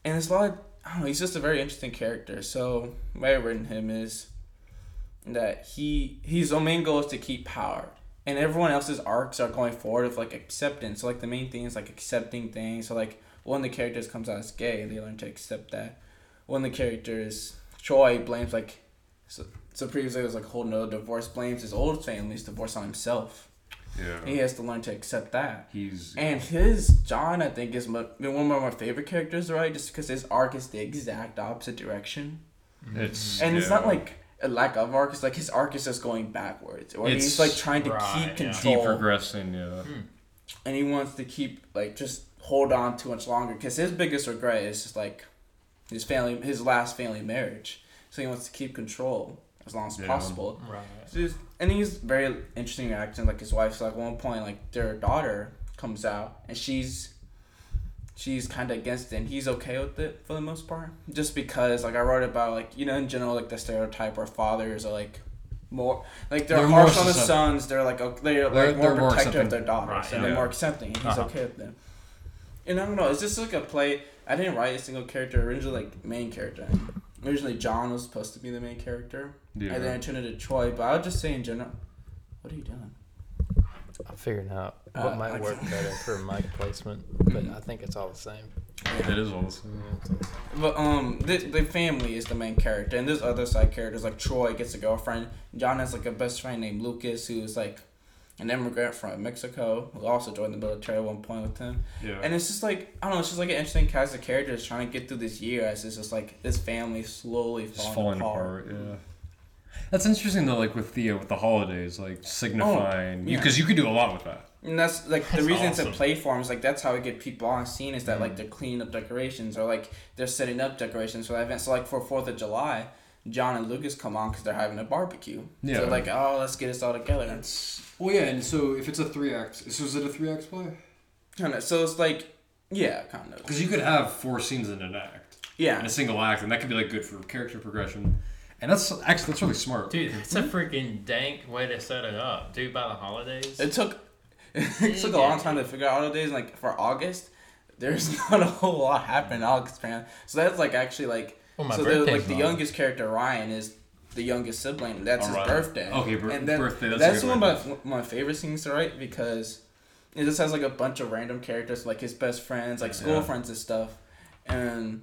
and it's a lot. Of, I don't know. He's just a very interesting character. So the way I've written him is that he his main goal is to keep power and everyone else's arcs are going forward with like acceptance so like the main thing is like accepting things so like one of the characters comes out as gay they learn to accept that one of the characters Troy blames like so, so previously it was like a whole no divorce blames his old family's divorce on himself. Yeah. He has to learn to accept that. He's And his John, I think, is my, one of my favorite characters, right? Just because his arc is the exact opposite direction, it's and it's not like a lack of arc. is like his arc is just going backwards, or It's- he's like trying to Right, keep yeah. control, deprogressing. Yeah. Hmm. and he wants to keep like just hold on too much longer. Because his biggest regret is just like his family, his last family marriage. So he wants to keep control as long as Yeah. possible. Right. So he's- and he's very interesting acting. Like his wife's like one point, like their daughter comes out and she's she's kind of against it, and he's okay with it for the most part. Just because, like I wrote about, like you know, in general, like the stereotype where fathers are like more like they're, They're harsh on the sons. They're like okay, they're, They're- like more they're more protective of their daughters, Right, and yeah. they're more accepting. And he's Uh-huh. okay with them. And I don't know. It's just like a play. I didn't write a single character. Originally, like main character. Originally, John was supposed to be the main character. Yeah. And then I turned it to Troy. But I would just say in general, what are you doing? I'm figuring out Uh, what might work better for mic placement, but I think it's all the same. It is also. But um, the, the family is the main character, and there's other side characters like Troy gets a girlfriend. John has like a best friend named Lucas, who's like an immigrant from Mexico who also joined the military at one point with him. Yeah. And it's just like I don't know, it's just like an interesting cast of characters trying to get through this year as it's just like this family slowly It's falling, falling apart. apart. Yeah. That's interesting though, like with the uh, with the holidays, like signifying you yeah. because you could do a lot with that. And that's like the That's reason it's a play form is like that's how we get people on scene is that Mm. like they're cleaning up decorations or like they're setting up decorations for that event. So like for Fourth of July, John and Lucas come on because they're having a barbecue. Yeah. So like oh let's get us all together. That's well, yeah. And so if it's a three act, so is it a three act play? Kind of. So it's like yeah, kind of. Because you could have four scenes in an act, Yeah. in a single act, and that could be like good for character progression. And that's actually that's really smart. Dude, it's a mm-hmm. freaking dank way to set it up. Dude, by the holidays. It took it took a long time to figure out all the days. Like for August, there's not a whole lot happening August, man. So that's like actually like well, my so the, birthday's like the youngest character Ryan is the youngest sibling. That's oh, his Alright. birthday. Okay, bir- and then birthday. That's, That's, one one. of my, my favorite scenes to write because it just has like a bunch of random characters, like his best friends, like school Yeah. friends and stuff, and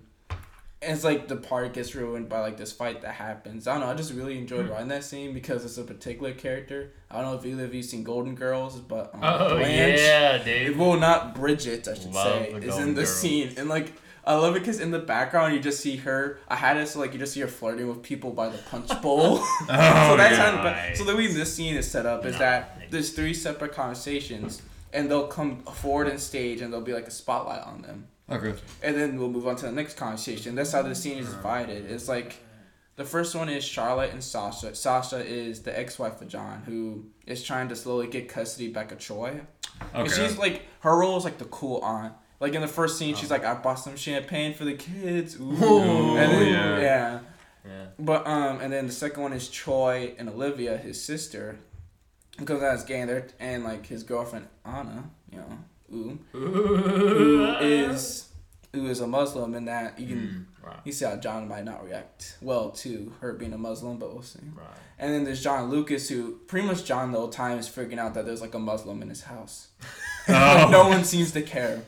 it's like the party gets ruined by like this fight that happens. I don't know. I just really enjoyed Hmm. writing that scene because it's a particular character. I don't know if either of you seen Golden Girls, but um, Oh Blanche- yeah, dude. well, not Bridget, I should Love say, is Golden in the Girls. scene, and like I love it because in the background you just see her. I had it so like you just see her flirting with people by the punch bowl. Oh, so that's how. But, so the way this scene is set up is Nice. that there's three separate conversations, and they'll come forward in stage, and there'll be like a spotlight on them, Okay. and then we'll move on to the next conversation. That's how the scene is divided. It's like. The first one is Charlotte and Sasha. Sasha is the ex-wife of John, who is trying to slowly get custody back of Troy. And Okay. she's like, her role is like the cool aunt. Like in the first scene, Oh. she's like, I bought some champagne for the kids. Ooh. Ooh, and then, yeah. yeah. Yeah. But um, and then the second one is Troy and Olivia, his sister, because that's gay, and, they're- and like his girlfriend Anna, you know, ooh, who is who is a Muslim, and that you can Mm, right, you see how John might not react well to her being a Muslim, but we'll see. right. And then there's John Lucas, who pretty much John the whole time is freaking out that there's like a Muslim in his house. Oh. no one seems to care.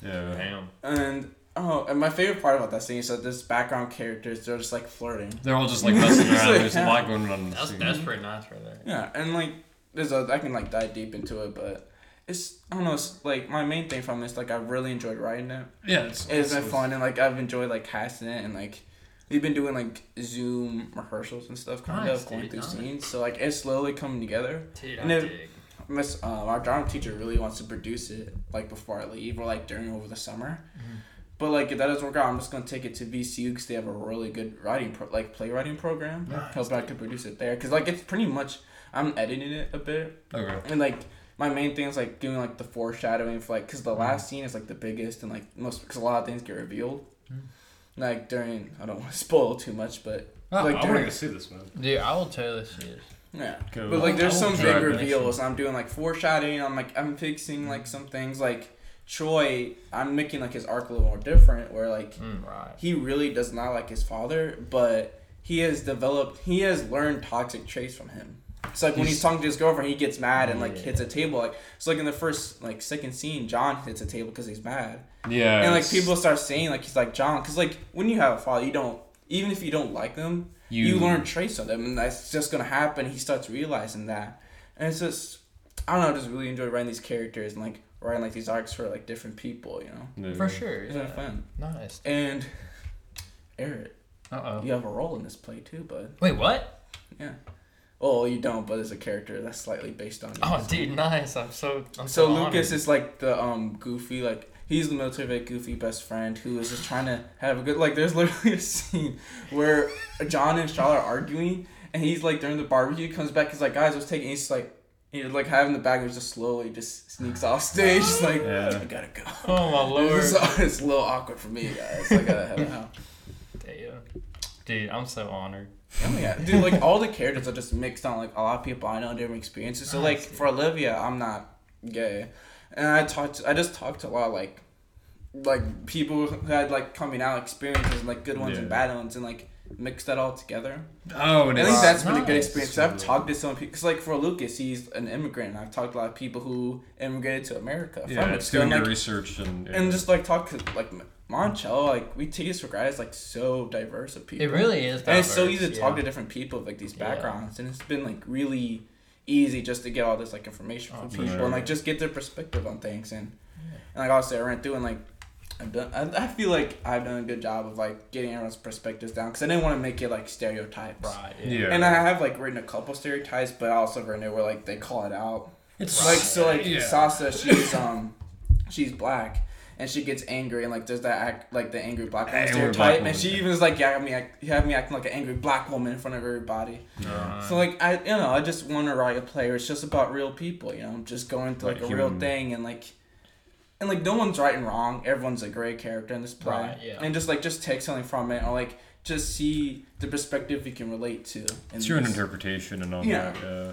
Yeah. Damn. And oh, and my favorite part about that scene is that this background characters they're just like flirting. They're all just like messing around. There's a lot going on. That's that's pretty nice right there. Yeah, and like there's a I can like dive deep into it, but it's I don't know. It's like my main thing from this like I really enjoyed writing it. Yeah, it's, It's been fun and like I've enjoyed like casting it and like we've been doing like Zoom rehearsals and stuff kind Nice, of going dude, through nice. scenes. So like it's slowly coming together. Dude, I And if- dig. Miss um, our drama teacher really wants to produce it like before I leave or like during over the summer. Mhm. But like if that doesn't work out, I'm just gonna take it to VCU because they have a really good writing pro- like playwriting program. Nice, Hope I can produce it there because like it's pretty much I'm editing it a bit Okay. and like my main thing is like doing like the foreshadowing for like because the last scene is like the biggest and like most because a lot of things get revealed. Mhm. Like during I don't want to spoil too much, but Oh, Like I want during- to see this man. Dude, I will tell this shit. yeah. Okay, But like, there's some will big drive the reveals. I'm doing like foreshadowing. I'm like, I'm fixing like some things. Like Troy, I'm making like his arc a little more different. Where like Mm, right. he really does not like his father, but he has developed. He has learned toxic traits from him. It's like when he's He's- talking to his girlfriend, he gets mad and like Yeah. hits a table. Like so, like in the first like second scene, John hits a table because he's mad, yeah. and like people start saying like he's like John, because like when you have a father, you don't even if you don't like them, you, learn traits of them, and that's just gonna happen. He starts realizing that, and it's just I don't know. I just really enjoy writing these characters and like writing like these arcs for like different people. You know, Yeah. For sure. it's Yeah. really fun. Nice. And Errett, Uh oh. you have a role in this play too, bud. Wait, what? Yeah. Well, you don't, but there's a character that's slightly based on you. Oh, dude, nice. I'm so. I'm so, So. Lucas is like the um goofy like he's the military vet goofy best friend who is just trying to have a good like there's literally a scene where John and Charlotte are arguing and he's like during the barbecue he comes back he's like guys let's take it. he's like he's like having the bag and just slowly just sneaks off stage just like Yeah. I gotta go. Oh my lord. This is, it's a little awkward for me guys. I gotta head out. Damn. Dude, I'm so honored. Oh yeah, dude. Like all the characters are just mixed on like a lot of people I know different experiences. So like for Olivia, I'm not gay, and I talked. I just talked to a lot of like, like people who had like coming out experiences, like good ones and bad ones, and like mix that all together. Oh, and I think that's been a good experience. 'cause I've talked to some people, cause like for Lucas, he's an immigrant. and I've talked to a lot of people who immigrated to America yeah, from it's doing and, your like, research and and just like talk to like Monticello, like we take this for granted. It's like so diverse of people. It really is. And it's so easy to yeah. talk to different people with like these Yeah. backgrounds, and it's been like really easy just to get all this like information Oh, from for people sure. and like just get their perspective on things. And and like obviously I ran through and like I've done. I, I feel like I've done a good job of like getting everyone's perspectives down because I didn't want to make it like stereotypes. Right. Yeah. And I have like written a couple stereotypes, but I also written it where like they call it out. it's Like so, like Yeah. Sasha, she's um, she's black, and she gets angry, and like does that act like the angry black woman Angry black stereotype, woman. and she even is like, yeah, me, act, you have me acting like an angry black woman in front of everybody. Uh, So like I, you know, I just want to write a play where it's just about real people, you know, just going through like Like a real thing, and like, and like no one's right and wrong. Everyone's a great character in this play, Right, yeah. and just like just take something from it, or like just see the perspective you can relate to. in it's your interpretation and all Yeah. that. Yeah.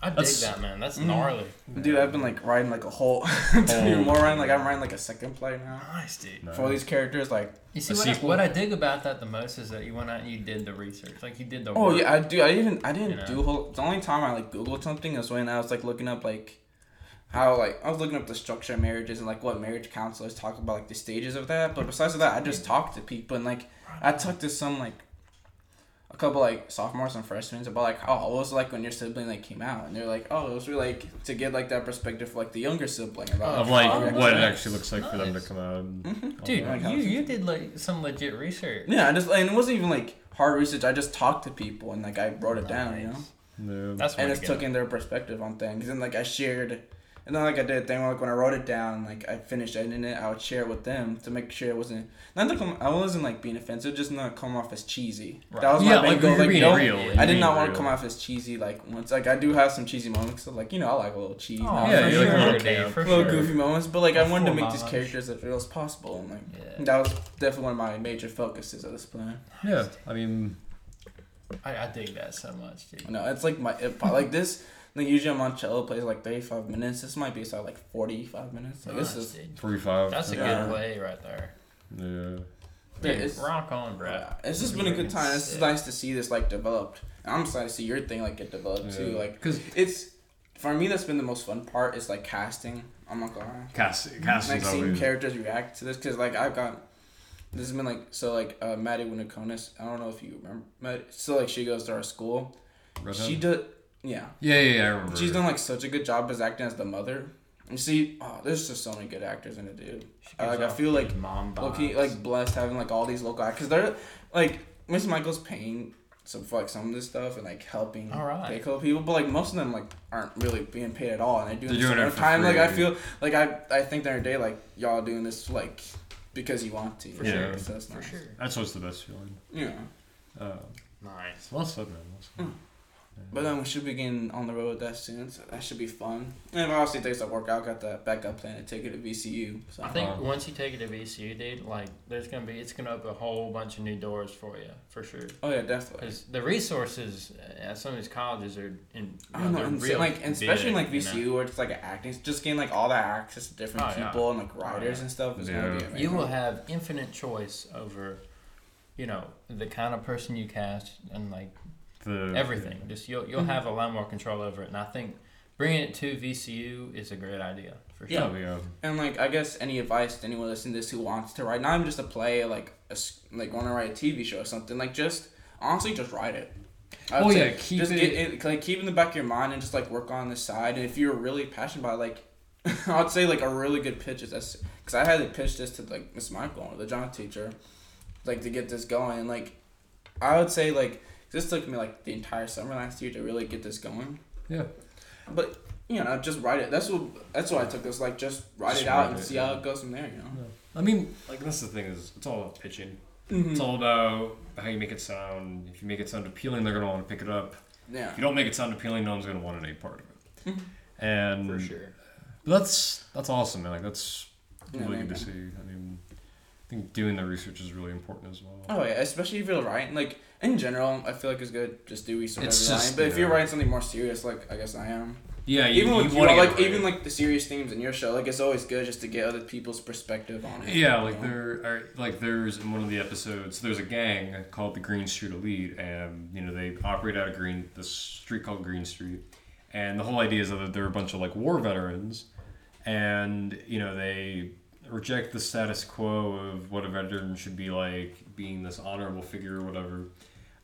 I dig that, man. That's Mhm. gnarly. Dude, I've been like riding like a whole, to be Whole- more writing like I'm riding like a second play now Nice, dude. No. for all these characters. Like, You see A what I, what I dig about that the most is that you went out and you did the research. Like you did the. oh work. yeah, I do. I didn't. I didn't You know? do a whole. The only time I like googled something is when I was like looking up like how like I was looking up the structure of marriages and like what marriage counselors talk about like the stages of that. But besides that, I just talked to people and like I talked to some like a couple like sophomores and freshmen about like oh what was it like when your sibling like came out and they're like oh it was really like to get like that perspective for like the younger sibling about Of how like what it actually looks like for them to come out. and Mhm. Dude. Like, you you did like some legit research. Yeah, I just and it wasn't even like hard research. I just talked to people and like I wrote it down, you know. Yeah. That's and I it's get. took in their perspective on things and like I shared and then like I did a thing where, like when I wrote it down like I finished editing it I would share it with them to make sure it wasn't not to come I wasn't like being offensive just not come off as cheesy Right. that was yeah, my main like goal like being no real. I did not want to come off as cheesy like once like I do have some cheesy moments so like you know I like a little cheese Oh, Yeah, for you like a sure, little for little sure. goofy moments but like I wanted to make these characters as real as possible and like Yeah. that was definitely one of my major focuses of this plan Yeah, I mean, I, I dig that so much, dude. No, it's like my it, like this. Like usually Monticello plays like thirty five minutes. This might be so like forty five minutes. Like this Nice, is 45. That's a Yeah. good play right there. Yeah. Dude, it's- rock on, bro. yeah, it's just been a good time. It's Sick. nice to see this like developed. And I'm excited to see your thing like get developed too. Like Because it's for me that's been the most fun part is like casting. I'm not gonna lie. cast, like seeing always. characters react to this because like I've got this has been like so like uh, Maddie Winnaconis. I don't know if you remember. Maddie, so like she goes to our school. Redhead? She did yeah. Yeah, yeah, yeah, I remember. She's done like such a good job as acting as the mother. You see, oh, there's just so many good actors in it, dude. Uh, like I feel like mom Loki like blessed having like all these local actors. They're like Miss Michael's paying some for like some of this stuff and like helping All right. pay a couple people, but like most of them like aren't really being paid at all, and they're doing They're this doing on it their for time. Like I feel like I I think they're day like y'all doing this like because you want to. For Yeah. sure. So that's For nice. sure. That's what's the best feeling. Yeah. Uh, Nice. well said, man. Well said. Mm. But then we should begin on the road with that soon, so that should be fun. And obviously things that work out, got that backup plan to take it to VCU. So I think Uh-huh. once you take it to VCU, dude, like there's gonna be it's gonna open a whole bunch of new doors for you for sure. Oh yeah, definitely. Because the resources at some of these colleges are in. I don't know, and real like and especially in like big, VCU you know? where it's like acting, just getting like all that access to different Oh, yeah. people and like Oh, writers yeah. and stuff is Yeah. gonna be amazing. You will have infinite choice over, you know, the kind of person you cast and like The, everything. Just you'll you'll Mhm. have a lot more control over it, and I think bringing it to VCU is a great idea for sure. Yeah. Yeah, yeah. And like I guess any advice to anyone listening to this who wants to write, not even just a play, like a s like want to write a TV show or something, like just honestly just write it. I Oh, yeah, keep just it- get it, like keep in the back of your mind and just like work on the side. And if you're really passionate about it, like I'd say like a really good pitch is this because I had to pitch this to like Miss Michael, the drama teacher, like to get this going. And like I would say like this took me like the entire summer last year to really get this going. Yeah. But you know, just write it. That's what that's what I took this like just write Just it out write and it, see yeah. how it goes from there. You know. I mean, like that's the thing is, it's all about pitching. Mm-hmm. It's all about how you make it sound. If you make it sound appealing, they're gonna want to pick it up. Yeah. If you don't make it sound appealing, no one's gonna want any part of it. Mm-hmm. And for sure. that's that's awesome, man. Like that's Yeah, really man. good to see. I mean, I think doing the research is really important as well. Oh yeah, especially if you're writing like in general, I feel like it's good just do research It's every line. But if you're writing something more serious, like I guess I am, Yeah, you, even you with you, like even like the serious themes in your show, like it's always good just to get other people's perspective on it. Yeah, like know? there are like there's in one of the episodes there's a gang called the Green Street Elite, and you know they operate out of Green the street called Green Street, and the whole idea is that they're a bunch of like war veterans, and you know they reject the status quo of what a veteran should be like, being this honorable figure or whatever,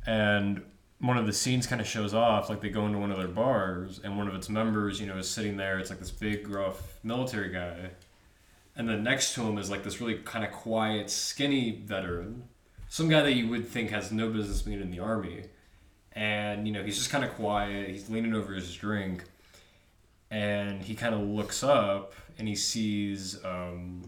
and one of the scenes kind of shows off like they go into one of their bars and one of its members you know is sitting there it's like this big gruff military guy. And then next to him is like this really kind of quiet, skinny veteran, some guy that you would think has no business being in the army, and you know he's just kind of quiet. He's leaning over his drink, and he kind of looks up and he sees um,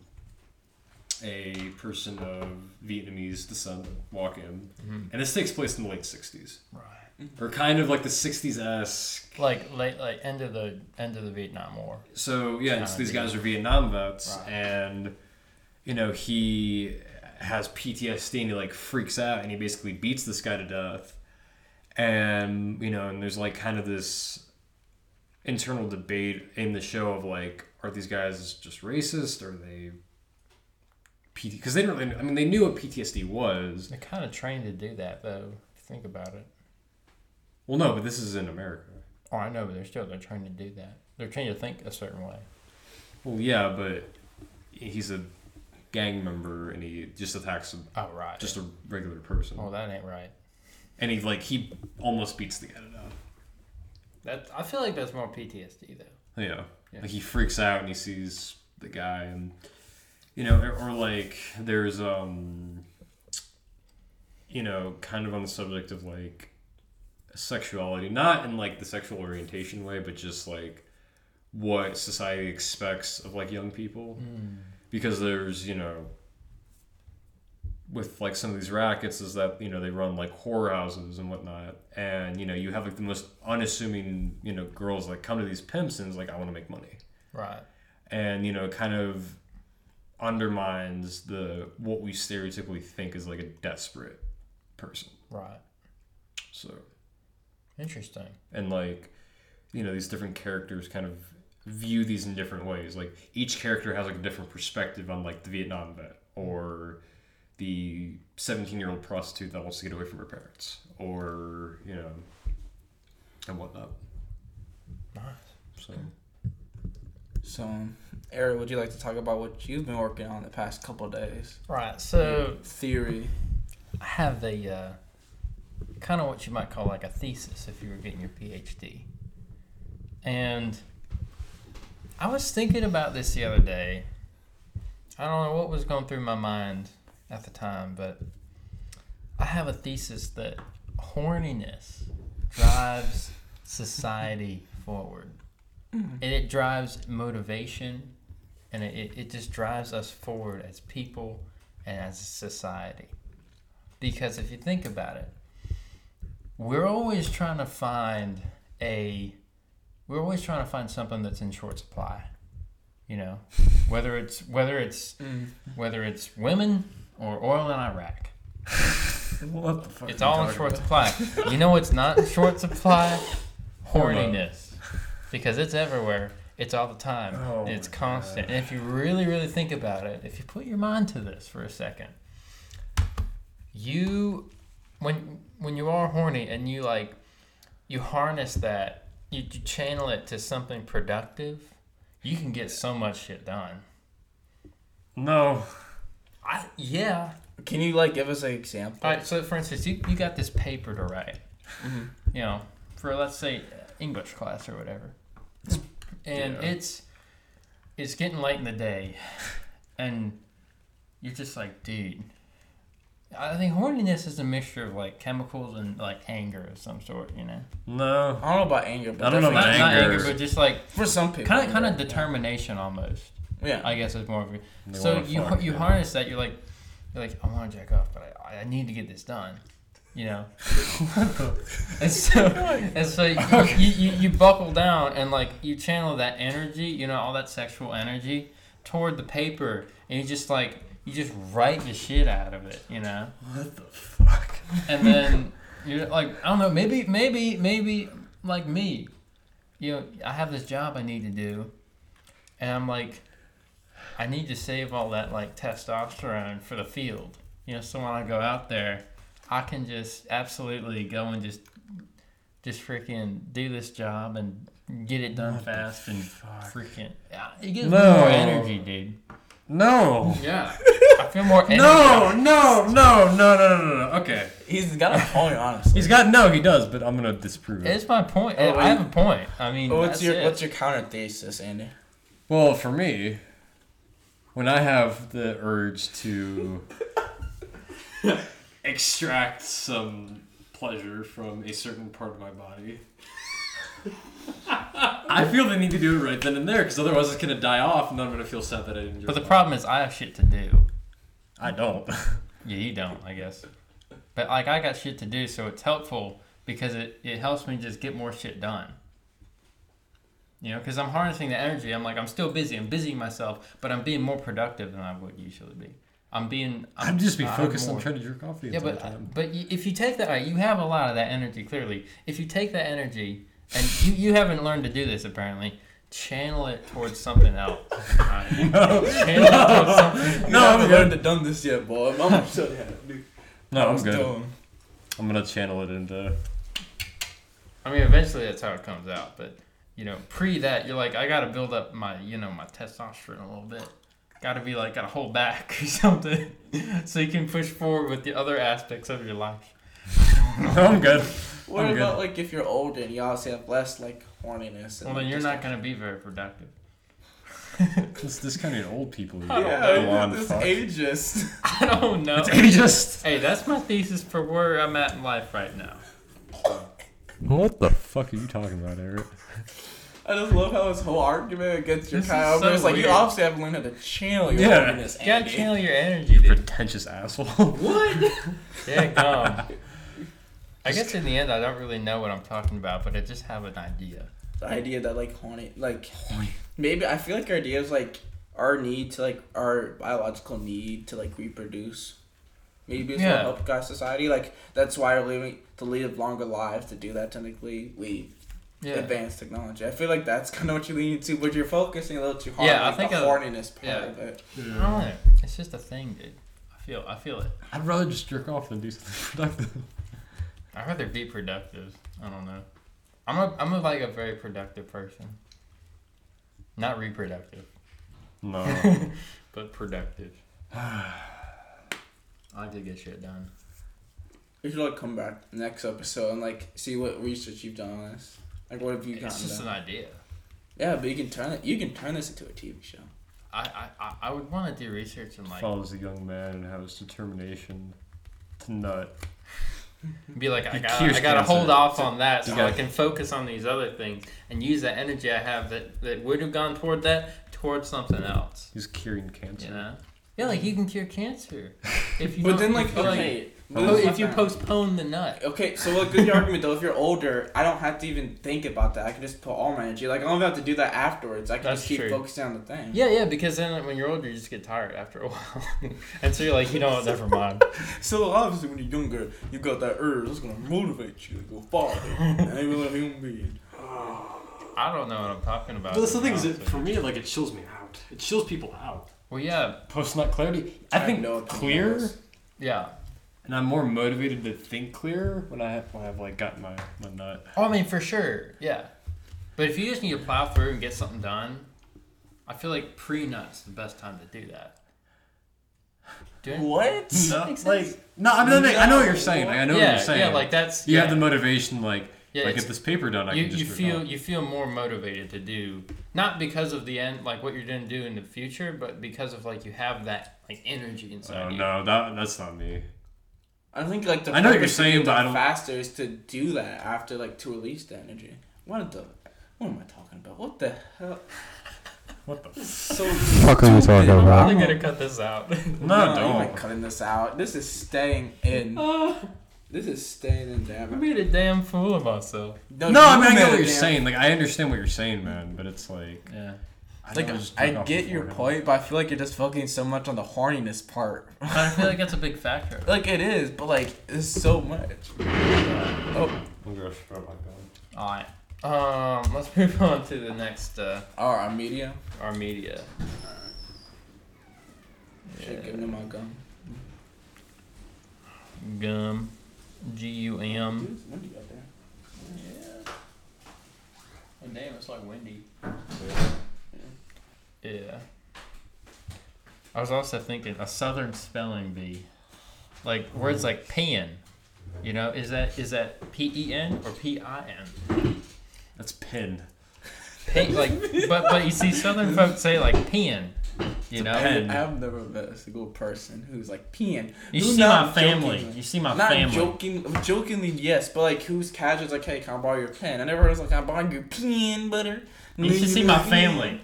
a person of Vietnamese descent walk in, mm-hmm. and this takes place in the late '60s, Right. Mm-hmm. or kind of like the '60s esque Like late, like end of the end of the Vietnam War. So yeah, so these guys are Vietnam vets, Right. and you know he has PTSD and he like freaks out and he basically beats this guy to death, and you know, and there's like kind of this internal debate in the show of like, are these guys just racist? Are they PT? Because they don't. really- I mean, they knew what PTSD was. They're kind of trained to do that, though. If you think about it. Well, no, but this is in America. Oh, I know, but they're still they're trained to do that. They're trained to think a certain way. Well, yeah, but he's a gang member and he just attacks a, Oh, right. just a regular person. oh, that ain't right. and he like he almost beats the guy to. That I feel like that's more PTSD though. Yeah. Yeah. like he freaks out and he sees the guy, and you know, or, or like there's um, you know, kind of on the subject of like sexuality, not in like the sexual orientation way, but just like what society expects of like young people, because there's you know. With like some of these rackets, is that you know they run like whore houses and whatnot, and you know you have like the most unassuming you know girls like come to these pimps and it's like I want to make money, Right. and you know kind of undermines the what we stereotypically think is like a desperate person. Right. So Interesting. and like you know these different characters kind of view these in different ways. Like each character has like a different perspective on like the Vietnam vet or the 17 year old prostitute that wants to get away from her parents or you know and whatnot. Nice. So So, um, Errett, would you like to talk about what you've been working on the past couple days? Right. So Theory. I have a uh, kind of what you might call like a thesis if you were getting your PhD. And I was thinking about this the other day. I don't know what was going through my mind at the time, but I have a thesis that horniness drives society forward. And it drives motivation and it, it, just drives us forward as people and as a society. Because if you think about it, we're always trying to find a we're always trying to find something that's in short supply. You know, whether it's whether it's Mm. whether it's women or oil in Iraq. what the fuck? It's all in short supply. You know what's not in short supply? Horniness. Because it's everywhere. It's all the time. Oh it's constant. God. And if you really, really think about it, if you put your mind to this for a second, you when when you are horny and you like you harness that, you, you channel it to something productive, you can get so much shit done. No. I yeah. Can you like give us an example? All right, so for instance, you, you got this paper to write, Mhm. you know, for let's say English class or whatever, and Yeah. it's it's getting late in the day, and you're just like, dude. I think horniness is a mixture of like chemicals and like anger of some sort, you know. No. I don't know about anger, but I don't know Not, about not anger, anger. but just like for some people. kind of kind of determination almost. Yeah. I guess it's more of a so you you harness that you're like you're like I want to jack off, but I, I need to get this done, you know. and so and so you, you, you, you buckle down and like you channel that energy, you know, all that sexual energy toward the paper, and you just like you just write the shit out of it, you know. What the fuck? And then you're like I don't know, maybe maybe maybe like me, you know, I have this job I need to do, and I'm like. I need to save all that like testosterone for the field. You know, so when I go out there, I can just absolutely go and just just freaking do this job and get it done What fast and fuck? freaking yeah, it gives No. me more energy, dude. No. Yeah. I feel more energy. No, no, no, no, no, no, no, no. Okay. He's got a point, honestly. He's got no, he does, but I'm gonna disprove it. It's my point. Oh, I have a point. I mean, what's that's your it. what's your counter thesis, Andy? Well, for me, when I have the urge to extract some pleasure from a certain part of my body, I feel the need to do it right then and there, because otherwise it's gonna die off, and then I'm gonna feel sad that I didn't. But the problem is, I have shit to do. I don't. Yeah, you don't, I guess. But like, I got shit to do, so it's helpful because it, it helps me just get more shit done. You know, because I'm harnessing the energy. I'm like, I'm still busy. I'm busying myself, but I'm being more productive than I would usually be. I'm being. I'm, I'm just be focused on trying to jerk off the Yeah, entire but time. but if you take that, right, you have a lot of that energy. Clearly, if you take that energy, and you, you haven't learned to do this apparently, channel it towards something else. Right? No, Channel it towards something. No, I'm good. to done this yet, boy. Mama showed you how to do. no, I'm good. I'm gonna channel it into. I mean, eventually that's how it comes out. But you know, pre that, you're like, I got to build up my, you know, my testosterone a little bit. Got to be like, got to hold back or something, so you can push forward with the other aspects of your life. No, I'm good. What I'm good. about like if you're older and you obviously have less like horniness? And Well, then you're not gonna be very productive. It's this kind of old people. You I don't Yeah, this fuck. ageist. I don't know. It's ageist. Hey, that's my thesis for where I'm at in life right now. What the fuck are you talking about, Errett? I just love how his whole argument against your This is Kyle so it's like you obviously have to learn how to channel your Yeah. horniness. You gotta channel your energy, dude. Pretentious asshole. What? yeah, gum. I guess in the end, I don't really know what I'm talking about, but I just have an idea. the idea that like horny, like maybe I feel like our idea is like our need to like our biological need to like reproduce. Maybe it's Yeah. what help guys society. Like that's why we're living to live longer lives. To do that, technically, we Yeah. advanced technology. I feel like that's kind of what you lean into, but you're focusing a little too hard. Yeah, on, I like, think the I- horniness part yeah. of it. I don't know. It's just a thing, dude. I feel. I feel it. I'd rather just jerk off than do something productive. I'd rather be productive. I don't know. I'm a. I'm a, like a very productive person. Not reproductive, No. but productive. I like to get shit done. We should like come back next episode and like see what research you've done on this. Like what have you It's gotten just done? an idea. Yeah, but you can turn it. You can turn this into a TV show. I, I, I- I would want to do research and like Follows a young man and has determination to nut. be like I got I got to hold off on that so I can focus on these other things and use that energy I have that that would have gone toward that towards something else. He's curing cancer. You know? Yeah, like you can cure cancer if you. But don't- then like if you, like, okay, po- if you postpone the nut. Okay, so like good argument though. If you're older, I don't have to even think about that. I can just put all my energy. Like I don't even have to do that afterwards. I can That's just keep true. focusing on the thing. Yeah, yeah, because then when you're older, you just get tired after a while, and so you're like, you know, what, never mind. So obviously, when you're younger, you got that urge that's gonna motivate you to go farther. and even a human being. I don't know what I'm talking about. But that's the thing is, it, for me, like it chills me out. It chills people out. well, yeah, Post nut clarity. I think know clear, yeah. And I'm more motivated to think clear when I have when I've like got my my nut. Oh, I mean, for sure, yeah. But if you just need to plow through and get something done, I feel like pre nut's the best time to do that. Dude, What? No, like no, I mean, I know what you're saying. Like, I know what yeah, you're saying. yeah, like that's you yeah. have the motivation, like Yeah, if I get this paper done, I you, can just you feel on. you feel more motivated to do not because of the end like what you're gonna do in the future, but because of like you have that like energy inside Oh you. no, that that's not me. I think like the I know what you're to saying, but I don't- faster is to do that after like to release the energy. What the? What am I talking about? What the hell? What the? So fuck are we talking about? I'm about? probably gonna cut this out. No, no, don't. you ain't cutting this out. This is staying in. Oh. This is staying in. Damn I it. made a damn fool of myself. No, you I mean I made get what you're damn- saying. Like I understand what you're saying, man. But it's like Yeah. I Like I get your point, but I feel like you're just focusing so much on the horniness part. But I feel like that's a big factor. like it is, but like it's so much. Oh, I'm gonna throw my gun. Alright. Um, let's move on to the next uh oh, our media. our media. Should give me my gun. Gum. G U M. Dude, it's windy out there. Yeah. Oh damn, it's like windy. Yeah. I was also thinking a southern spelling bee. Like words like pen. You know, is that is that P E N or P I N? That's pin. Pen like but but you see southern folks say like pen. You know? pen. I've never met a single person who's like peeing. You Who's see my family. jokingly- You see my Not family. joking, jokingly, yes, but like who's casual? It's like, hey, can I borrow your pen? I never was like, can I borrow your pen, butter? You should see my family.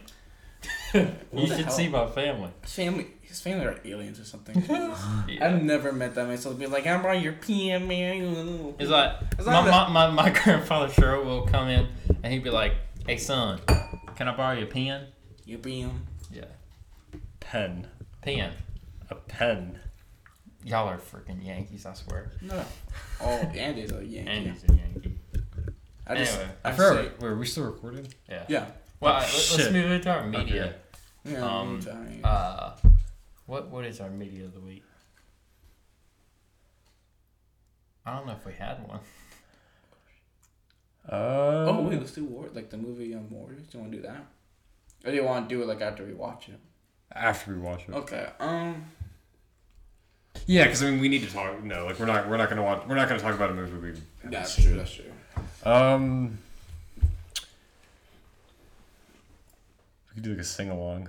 What You should hell? see my family. His family, his family are aliens or something. Yeah. I've never met that myself. Be like, I'm on your pen, man. It's like It's my, my, my, my grandfather sure will come in and he'd be like, "Hey son, can I borrow your pen?" your pen. Yeah, Pen. pen. A pen. Y'all are freaking Yankees, I swear. No. Oh, Andy's a Yankee. Andy's a Yankee. I just, Anyway, I I say, forgot. Wait, are we still recording? Yeah. yeah. Well, let, us Shit. move into our media. Okay. Yeah. Um, Uh, what what is our media of the week? I don't know if we had one. Uh, oh wait, let's do war like the movie um, Warriors. Do you want to do that? Or do you want to do it like after we watch it? after we watch it. Okay. Um. Yeah, because I mean, we need to talk. No, like we're not. We're not gonna watch. We're not gonna talk about a movie we. haven't That's true. That's true. Um, we could do like a sing along.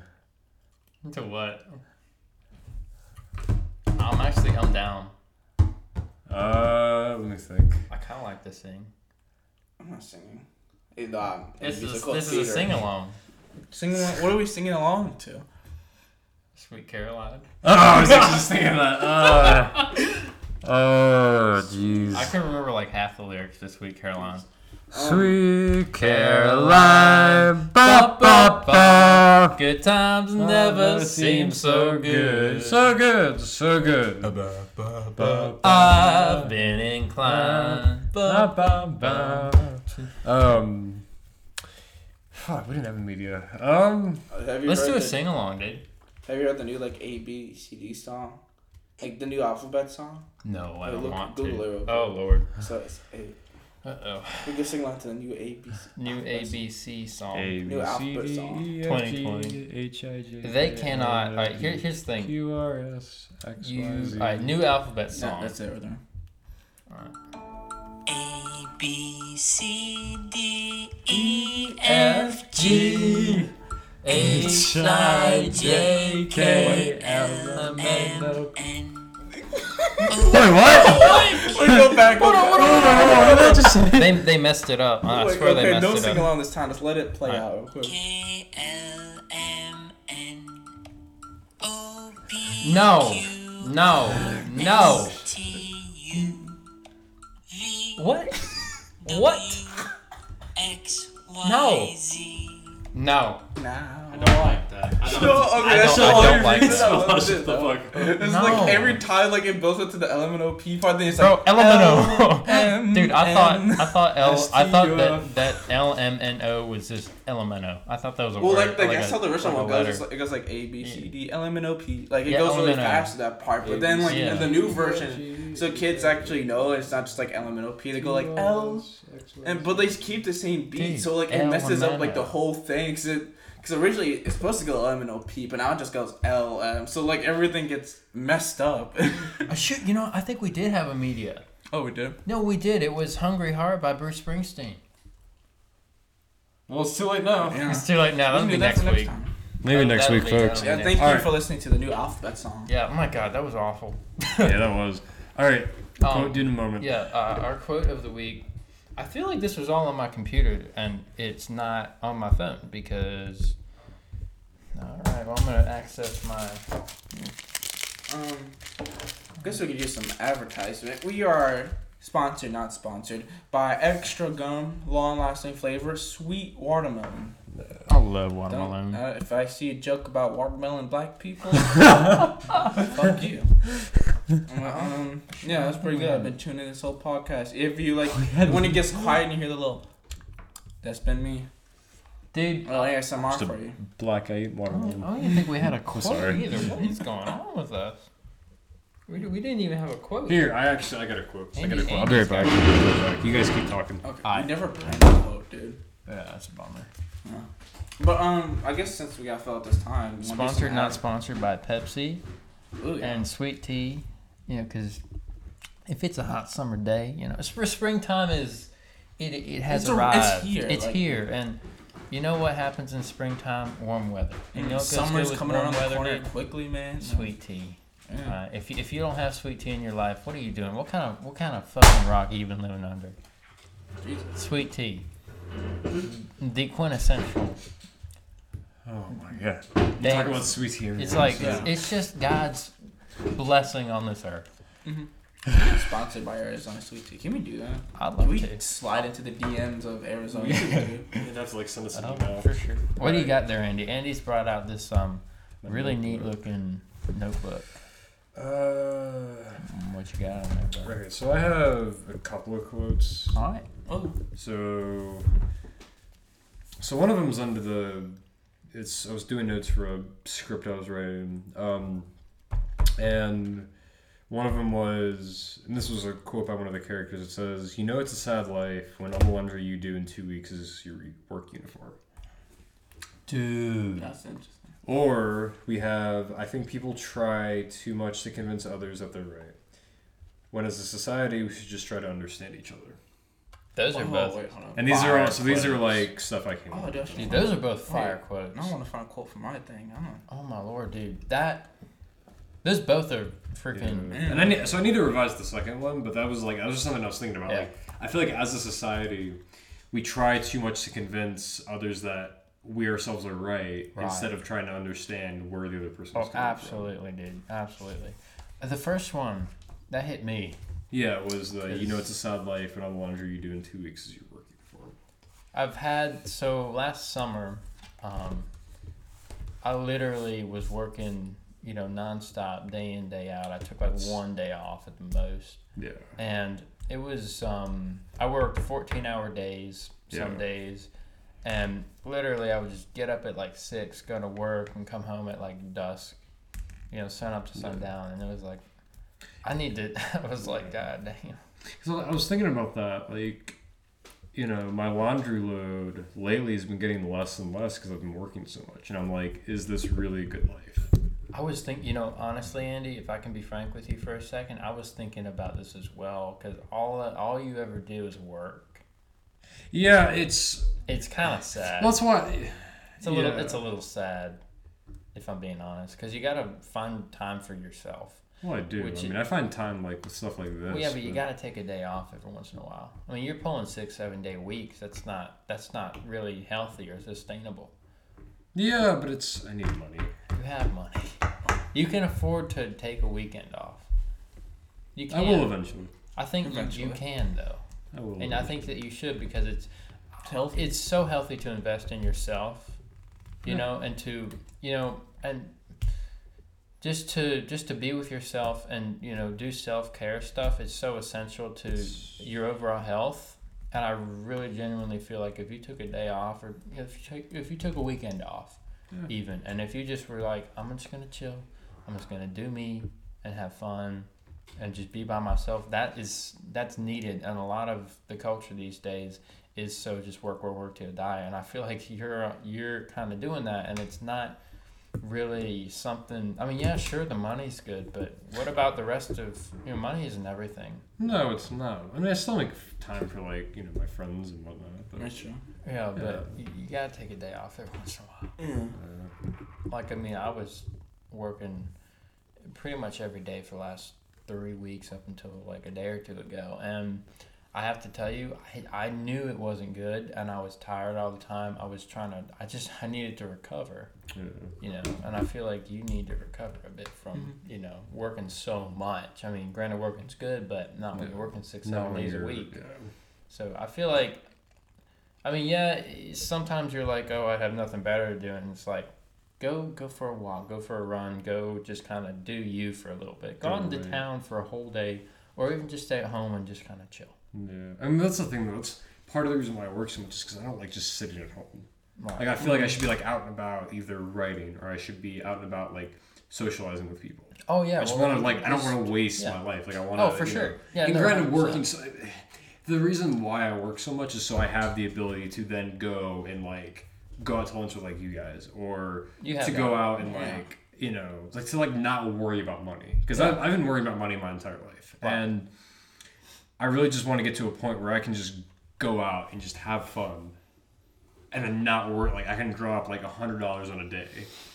To what? I'm actually I'm down. Uh, let me think. I kind of like this sing. I'm not singing. It, um, This is musical this is a sing along. Sing along. What are we singing along to? Sweet Caroline. Oh, I was actually just thinking that. Uh, oh, jeez. I can remember like half the lyrics to Sweet Caroline. Sweet Caroline, ba ba ba. Good times never seem so good. So good, so good. I've been inclined. Ba, ba, ba. Um, fuck, we didn't have a media. Um, Have you Let's heard do a the, sing along, dude. Have you heard the new like A B C D song? Like the new alphabet song. No, I Hey, don't look- want Google to. it real quick. Oh Lord. So it's a. Uh oh. We can sing along to the new A B C. New ABC song. A New B alphabet song. D E F 2020. G H I J. They cannot. All right, here, here's the thing. Q R S X You. Y Z. All right, new alphabet Yeah, song. that's it right there. All right. A B C D E F F G H I J K L M N. N Wait, what? Wait, go back. Hold on, hold on, They they messed it up. I Wait, swear they okay, messed don't it sing along this time. Just let it play Alright. out real quick. K L M N O P No, no, no. T U V What? What? X No. No. Now. I don't like that. I No, okay, I that's don't- all I don't you like read. that. That's Shut it, the though. fuck It's No. like every time, like it builds up to the LMNOP part, then it's Bro, like LMNO. L- Dude, I M- thought I thought L I thought that that L M N O was just LMNO. I thought that was a Well, word. like, like or that's a- how the original one goes. It's like, it goes like A B C D L M N O P. Like it Yeah, goes really LMNO. fast to that part, but then like Yeah. in the new version, so kids actually know it's not just like L M N O P. They go like L, and but they keep the same beat, Dude, so like it messes up like LMNO. the whole thing. Cause it, Because originally it's supposed to go M and O P, but now it just goes L M. So like everything gets messed up. I should, you know, I think we did have a media. oh, we did. No, we did. It was "Hungry Heart" by Bruce Springsteen. Well, it's too late now. Yeah. It's too late now. That'll be can next week. time. Maybe That'll- next week, folks. Yeah, be thank you Alright. for listening to the new alphabet song. Yeah. Oh my God, that was awful. yeah, that was. All right. Um, Quote in a moment. Yeah, uh, our quote of the week. I feel like this was all on my computer and it's not on my phone because. All right, well I'm gonna access my. Um, I guess we could use some advertisement. We are sponsored, not sponsored, by Extra Gum, long-lasting flavor, sweet watermelon. I love watermelon. uh, if I see a joke about watermelon black people, fuck you. Um, yeah, that's pretty good. I've been tuning this whole podcast. If you like, when it gets quiet and you hear the little, that's been me. Dude, Well, ASMR Just a- for you. Black eyed I don't, watermelon. I don't even think we had a quote sorry. either. What is going on with us? We, we didn't even have a quote. Here, I actually I got a quote. I got a quote. I'll be right back. I'll be right back. You guys keep talking. Okay. Alright. We never planned a quote, dude. Yeah, that's a bummer. But um, I guess since we got filled at this time, we wanna do some Sponsored, not sponsored by Pepsi Ooh, yeah. and sweet tea. You know, because if it's a hot summer day, you know, spring springtime is it it has It's a- it's arrived. here, It's like- here, and you know what happens in springtime? Warm weather. And you know what goes Summer's coming around the corner quickly, man. Sweet tea. Yeah. Uh, if you, if you don't have sweet tea in your life, what are you doing? What kind of what kind of fucking rock are you been living under? Jesus. Sweet tea. The quintessential. Oh my god. They- Talk about sweet tea. it's like Yeah. it's just God's blessing on this earth. Sponsored by Arizona Sweet Tea. Can we do that? I'd Can love we to. slide into the DMs of Arizona Sweet Tea? You'd have to like send us an Oh, email. for sure. What do you got there, Andy? Andy's brought out this um really neat looking notebook. Uh, Mm, What you got on there, bro? okay, so I have a couple of quotes. All right. Oh, So, so one of them's under the. It's I was doing notes for a script I was writing, um, and one of them was, and this was a quote by one of the characters. It says, "You know, it's a sad life when all the laundry you do in two weeks is your work uniform." Dude. that's interesting. Or we have, I think people try too much to convince others that they're right. When as a society, we should just try to understand each other. Those are oh, both. Wait, hold on. And these are all, so these are quotes. like stuff I came Oh, up with. that's Dude, those are both fire Wait, quotes. Now I want to find a quote for my thing. I don't. Oh my lord, dude. That. Those both are freaking. Yeah. And I need, so I need to revise the second one, but that was like that was just something I was thinking about. Yeah. Like I feel like as a society, we try too much to convince others that we ourselves are right, Right. instead of trying to understand where the other person is Oh, coming from. absolutely, dude. Absolutely. Uh, The first one, that hit me. Yeah, it was the you know it's a sad life, and all the laundry you do in two weeks is your work uniform. I've had so last summer, um, I literally was working, you know, nonstop, day in day out. I took like one day off at the most, Yeah. and it was um, I worked fourteen hour days some Yeah. days, and literally I would just get up at like six, go to work, and come home at like dusk, you know, sun up to sundown, and it was like. I need to. I was like, God damn. So I was thinking about that, like, you know, my laundry load lately has been getting less and less because I've been working so much, and I'm like, is this really a good life? I was thinking, you know, honestly, Andy, if I can be frank with you for a second, I was thinking about this as well because all all you ever do is work. Yeah, it's It's kind of sad. that's why. it's a little, yeah. it's a little sad, if I'm being honest, because you got to find time for yourself. Well, I do. Which I mean, I find time like with stuff like this. Well, yeah, but you got to take a day off every once in a while. I mean, you're pulling six, seven day weeks. That's not that's not really healthy or sustainable. Yeah, but it's I need money. You have money. You can afford to take a weekend off. You can. I will eventually. I think you, you can though. I will. And I think that you should because it's Healthy. it's so healthy to invest in yourself, you Yeah. know, and to you know and just to just to be with yourself and you know do self care stuff is so essential to your overall health. And I really genuinely feel like if you took a day off, or if you took if you took a weekend off, Yeah. even, and if you just were like, I'm just gonna chill, I'm just gonna do me and have fun, and just be by myself. That is that's needed and a lot of the culture these days, is so just work, work, work till die. And I feel like you're you're kind of doing that, and it's not really something. I mean, yeah, sure, the money's good, but what about the rest of you know, money isn't everything. No, it's not. I mean, I still make time for like you know my friends and whatnot. But, That's true. Yeah, but You, you gotta take a day off every once in a while. Yeah. Like I mean, I was working pretty much every day for the last three weeks up until like a day or two ago, and I have to tell you, I, I knew it wasn't good, and I was tired all the time. I was trying to, I just I needed to recover, yeah. you know, and I feel like you need to recover a bit from mm-hmm. you know working so much. I mean, granted, working's good, but not when Yeah. you're working six, seven when days a week. Yeah. So I feel like, I mean, yeah, sometimes you're like, oh, I have nothing better to do, and it's like, go go for a walk, go for a run, go just kind of do you for a little bit. Go Go out into town for a whole day, or even just stay at home and just kind of chill. Yeah, I mean that's the thing though. It's part of the reason why I work so much is because I don't like just sitting at home. Right. Like I feel like I should be like out and about, either writing or I should be out and about like socializing with people. oh yeah, I just well, want to like I don't want to waste yeah. my life. Like I want to. Oh, for sure. Yeah, and no, granted, working. So, the reason why I work so much is so I have the ability to then go and like go out to lunch with like you guys, or You to that. go out and Yeah. like you know like to like not worry about money because I've, I've been worrying about money my entire life Right. and I really just want to get to a point where I can just go out and just have fun and then not worry like I can drop like a hundred dollars on a day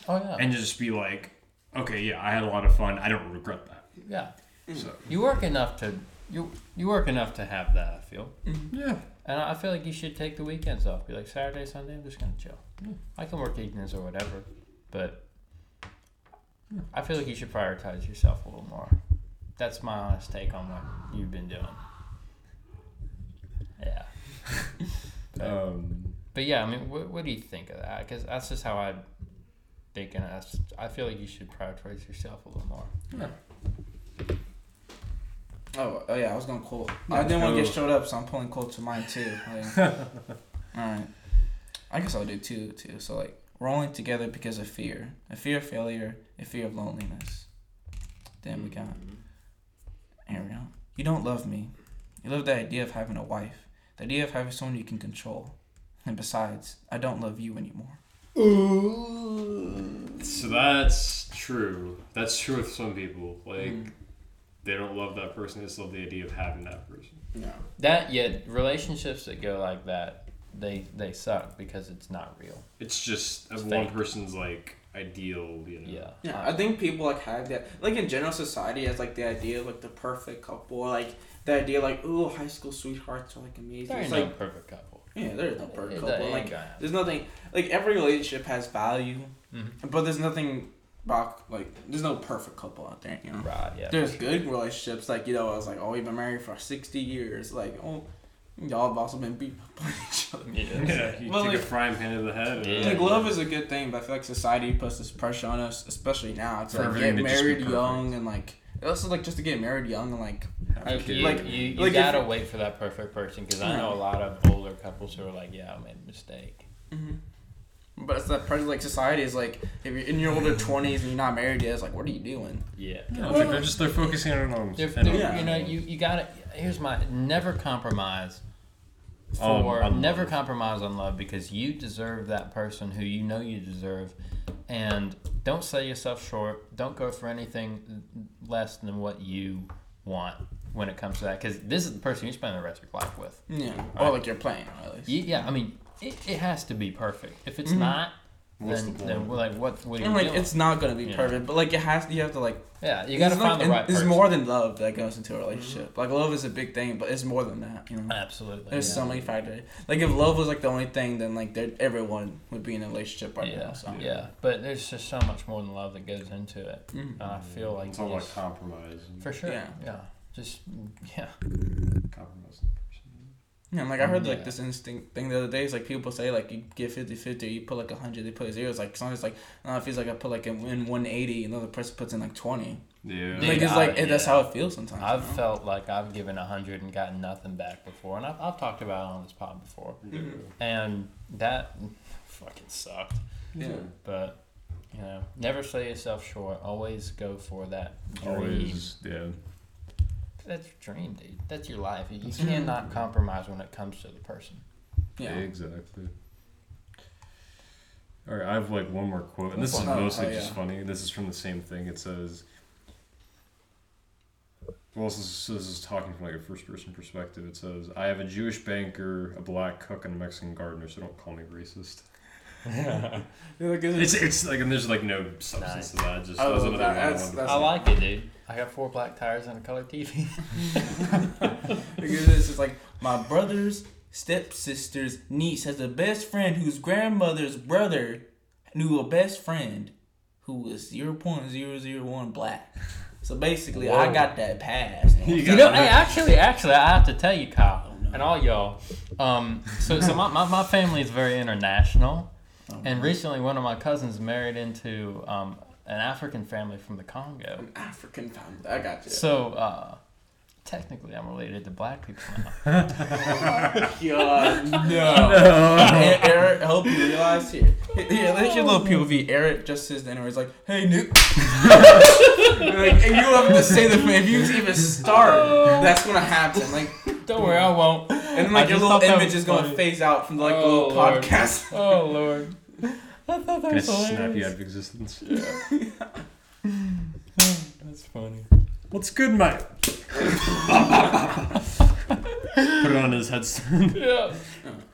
Oh yeah, and just be like okay yeah I had a lot of fun I don't regret that yeah. so You work enough to you you work enough to have that. I feel. Mm-hmm. yeah And I feel like you should take the weekends off. Be like Saturday, Sunday, I'm just gonna chill. Yeah. I can work evenings or whatever, but I feel like you should prioritize yourself a little more. That's my honest take on what you've been doing. Yeah. but, um but yeah, I mean, what, what do you think of that? Because that's just how I think, and that's, I feel like you should prioritize yourself a little more. Oh, oh yeah, I was going to quote. Yeah, I didn't want to get showed up, so I'm pulling quotes to mine too. Like, all right. I guess I'll do two too. So like, we're only together because of fear, a fear of failure, a fear of loneliness. Then we got. Here we go. You don't love me. You love the idea of having a wife, the idea of having someone you can control. And besides, I don't love you anymore. So that's true. That's true with some people. Like Mm. they don't love that person; they just love the idea of having that person. Yeah. That, yeah, relationships that go like that, they, they suck because it's not real. It's just It's one fake. person's like ideal. You know. Yeah. Yeah, I think people like have that, like in general society, has like the idea of like the perfect couple, like the idea like, ooh, high school sweethearts are like amazing. There It's ain't like, no perfect couple. yeah, there is no perfect couple. that ain't Like, gonna there's nothing like every relationship has value, Mhm. but there's nothing about like there's no perfect couple out there. You know, Right, yeah. there's good relationships like you know, I was like, oh, we've been married for sixty years. Like, oh, y'all have also been beat up on each other. Yeah. Yeah, you Well, take like- a frying pan to the head. And Yeah. Like love is a good thing, but I feel like society puts this pressure on us, especially now, to For like, get to just be married young and like also like just to get married young and like have Like, you, Like- you, you like gotta you- wait for that perfect person because I know a lot of older couples who are like, yeah, I made a mistake. Mm-hmm. But it's that pressure, like society is like, if you're in your older mm. twenties and you're not married yet, it's like, what are you doing? Yeah. No, it's like they're just they're focusing on them. They're, they're- Yeah. You know, you, you gotta. Here's my never compromise. On- For on never compromise on love because you deserve that person who you know you deserve, and don't sell yourself short. Don't go for anything less than what you want when it comes to that because this is the person you spend the rest of your life with. Yeah, or like you're playing at least. Yeah, I mean, it, it has to be perfect. If it's Mhm. not, What's then, the point? we're like, what? What are you And like doing? it's not gonna be Yeah. perfect, but like it has. You have to like. yeah, you gotta it's find like- the and right There's person. more than love that goes into a relationship. Like love is a big thing, but it's more than that. You know. Absolutely. There's yeah. so many factors. Like if love was like the only thing, then like there- everyone would be in a relationship right yeah, now. So. yeah, but there's just so much more than love that goes into it, Mhm. and I feel like it's all you about just- compromise. and for sure. Yeah. Yeah. just yeah. Compromise. Yeah, and like I heard like this instinct thing the other day. It's like people say like you get 50-50, you put like hundred, they put zero. It's like sometimes like I it feels like I put like in, in one eighty, another person puts in like twenty. Yeah. Dude, like it's I- like it- that's yeah. how it feels sometimes. I've you know? felt like I've given a hundred and gotten nothing back before, and I've, I've talked about it on this pod before, Yeah. and that fucking sucked. Yeah. But you know, never sell yourself short. Always go for that dream. Always. Yeah. That's your dream, dude. That's your life. You, you Mhm. cannot compromise when it comes to the person. Yeah. Exactly. All right, I have like one more quote, and this is mostly oh, just funny. This is from the same thing. It says, well, this is, this is talking from like a first person perspective. It says, I have a Jewish banker, a black cook, and a Mexican gardener, so don't call me racist. It's, it's like, and there's like no substance Nice. to that. Just I that was love another that. one. That's- that's- I like it, dude. I got four black tires and a color TV. Because it's just like my brother's stepsister's niece has a best friend whose grandmother's brother knew a best friend who was zero point zero zero one black. So basically, I got that pass. You You know, hey, actually, actually, I have to tell you, Kyle, Oh, no. and all y'all. Um, so, so my, my, my family is very international, Oh, and recently one of my cousins married into um, an African family from the Congo. An African family. I got you. So, uh, technically, I'm related to black people now. God, no. And Errett, I hope you realize here. Here, let your little POV. Errett just says the N word. He's like, hey, Nick. like, and you don't have to say the If you even start, that's going to happen. Like, Don't worry, I won't. and then, I like, your little image was is going to phase out from, like, the Oh, little Lord. podcast. Oh Lord. I thought that Gonna snap you out of existence. Yeah. Oh, that's funny. What's good, mate? Put it on his headset. Yeah.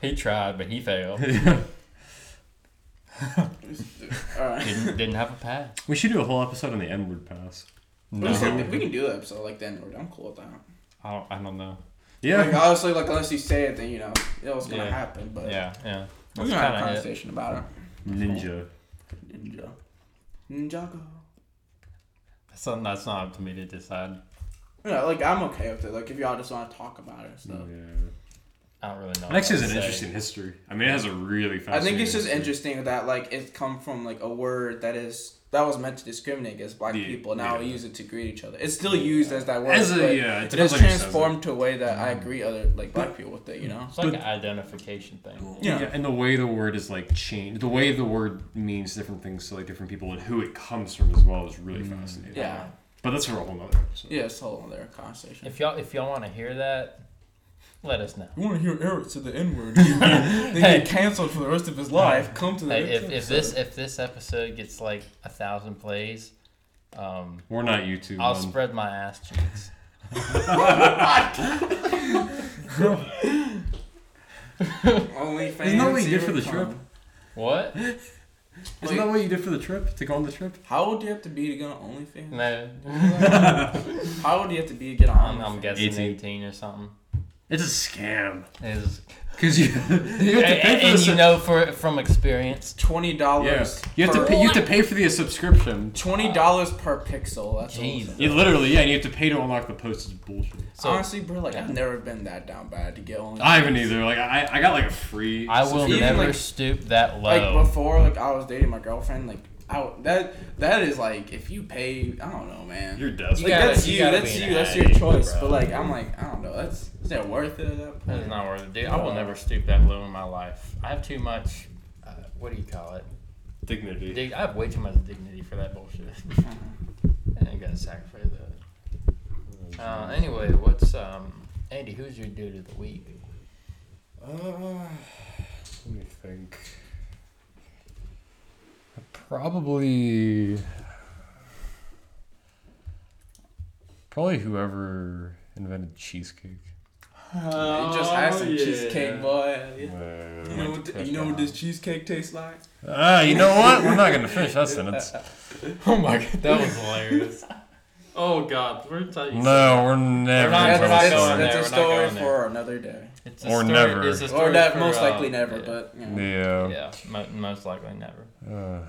He tried, but he failed. All right. Didn't didn't have a pass. we should do a whole episode on the N word pass. We can- We can do an episode like the N word. I'm cool with that. I don't, I don't know. Yeah. Like, honestly, like, unless you say it, then, you know, it was going to Yeah. happen. But Yeah, yeah. we're That's going to have a kinda it. conversation about it. Ninja. Ninja. Ninjago. That's something that's not up to me to decide. Yeah, like I'm okay with it. Like if y'all just want to talk about it and stuff. Yeah. I don't really know. Next actually what has to an say. interesting history. I mean, it has a really I think it's just history. interesting that like it's come from like a word that is that was meant to discriminate against black Yeah, people. Now we use it to greet each other. It's still used as that word. As a, but yeah, it it depends has on who transformed to a way that I mm. greet other like black people with it. You know. It's like But- an identification thing. Yeah. Yeah. and the way the word is like changed, the way the word means different things to like different people, and who it comes from as well is really mm. fascinating. Yeah. but that's for a whole nother episode. Yeah, it's a whole other conversation. If y'all if y'all want to hear that, let us know. you want to hear Errett say the N word, they get canceled for the rest of his life. Come to the Hey, next if, if this if this episode gets like a thousand plays, um, We're not YouTube. I'll man. spread my ass cheeks. OnlyFans. Isn't that what you did for the trip? What? Isn't that what you did for the trip to go on the trip? How old do you have to be to get on OnlyFans? No, How old do you have to be to get on? I'm, I'm guessing 18. 18 or something. It's a scam. Is Cause you, you have to and, for and the you know for from experience. Twenty dollars. yeah. dollars. You have to pay. You have to pay for the subscription. Twenty dollars per pixel. That's all. Jesus. You literally, yeah, and you have to pay to unlock the post. It's bullshit. So Honestly, bro, like I've never been that down bad to get on. I haven't either. Like I, I got like a free. I will never like- stoop that low. like low. before, like I was dating my girlfriend. Like I w- that that is like if you pay, I don't know, man. You're desperate. like gotta- that's you you, that's you, that's your choice. bro. But like I'm like I don't know, that's is that worth it at that That point? is not worth it, dude. I will never stoop that low in my life. I have too much. Uh, what do you call it? dignity. Dig- I have way too much dignity for that bullshit. I ain't gotta sacrifice that. Uh, anyway, what's um, Andy? Who's your dude of the week? Uh, let me think. Probably. Probably whoever invented cheesecake. you just had some Oh, yeah. cheesecake, boy. Uh, You know what? You know what this cheesecake tastes like? Ah, you know what? We're not gonna finish that sentence. Oh my god, that was hilarious. oh god, we're telling you. No, we're never not- we're gonna not that's, going finish that's a we're not story going for another day. It's a Or story, never. It's a Or that for, most uh, likely never, yeah. but you know. Yeah. Yeah, mo- most likely never. Uh,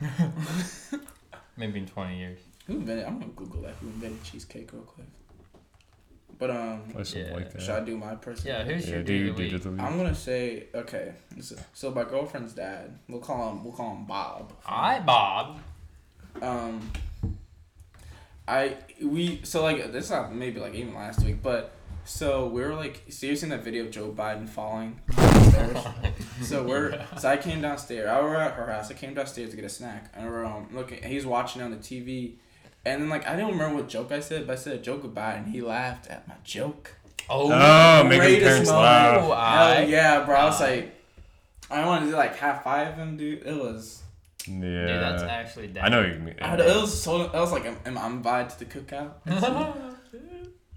Maybe in 20 years. Who invented? I'm gonna Google that. Who invented cheesecake real quick? But um, I something Yeah. like that. should I do my person? Yeah, who's yeah, your do dude of the do week? the week. I'm gonna say okay. So, so my girlfriend's dad. We'll call him. We'll call him Bob. Hi, Bob. Um. I we so like this not maybe like even last week, but so we were like seriously in that video of Joe Biden falling so we're so I came downstairs. I were at her house. I came downstairs to get a snack, and we're um looking. He's watching on the TV, and then like I don't remember what joke I said, but I said a joke about, it, and he laughed at my joke. Oh, Oh, making Greatest parents moment. laugh. Oh, Hell yeah, bro. I was like, I wanted to do like half five him, dude. It was, Yeah. dude, that's actually. I know you mean. I had, it was so, it was like I'm, I'm invited to the cookout.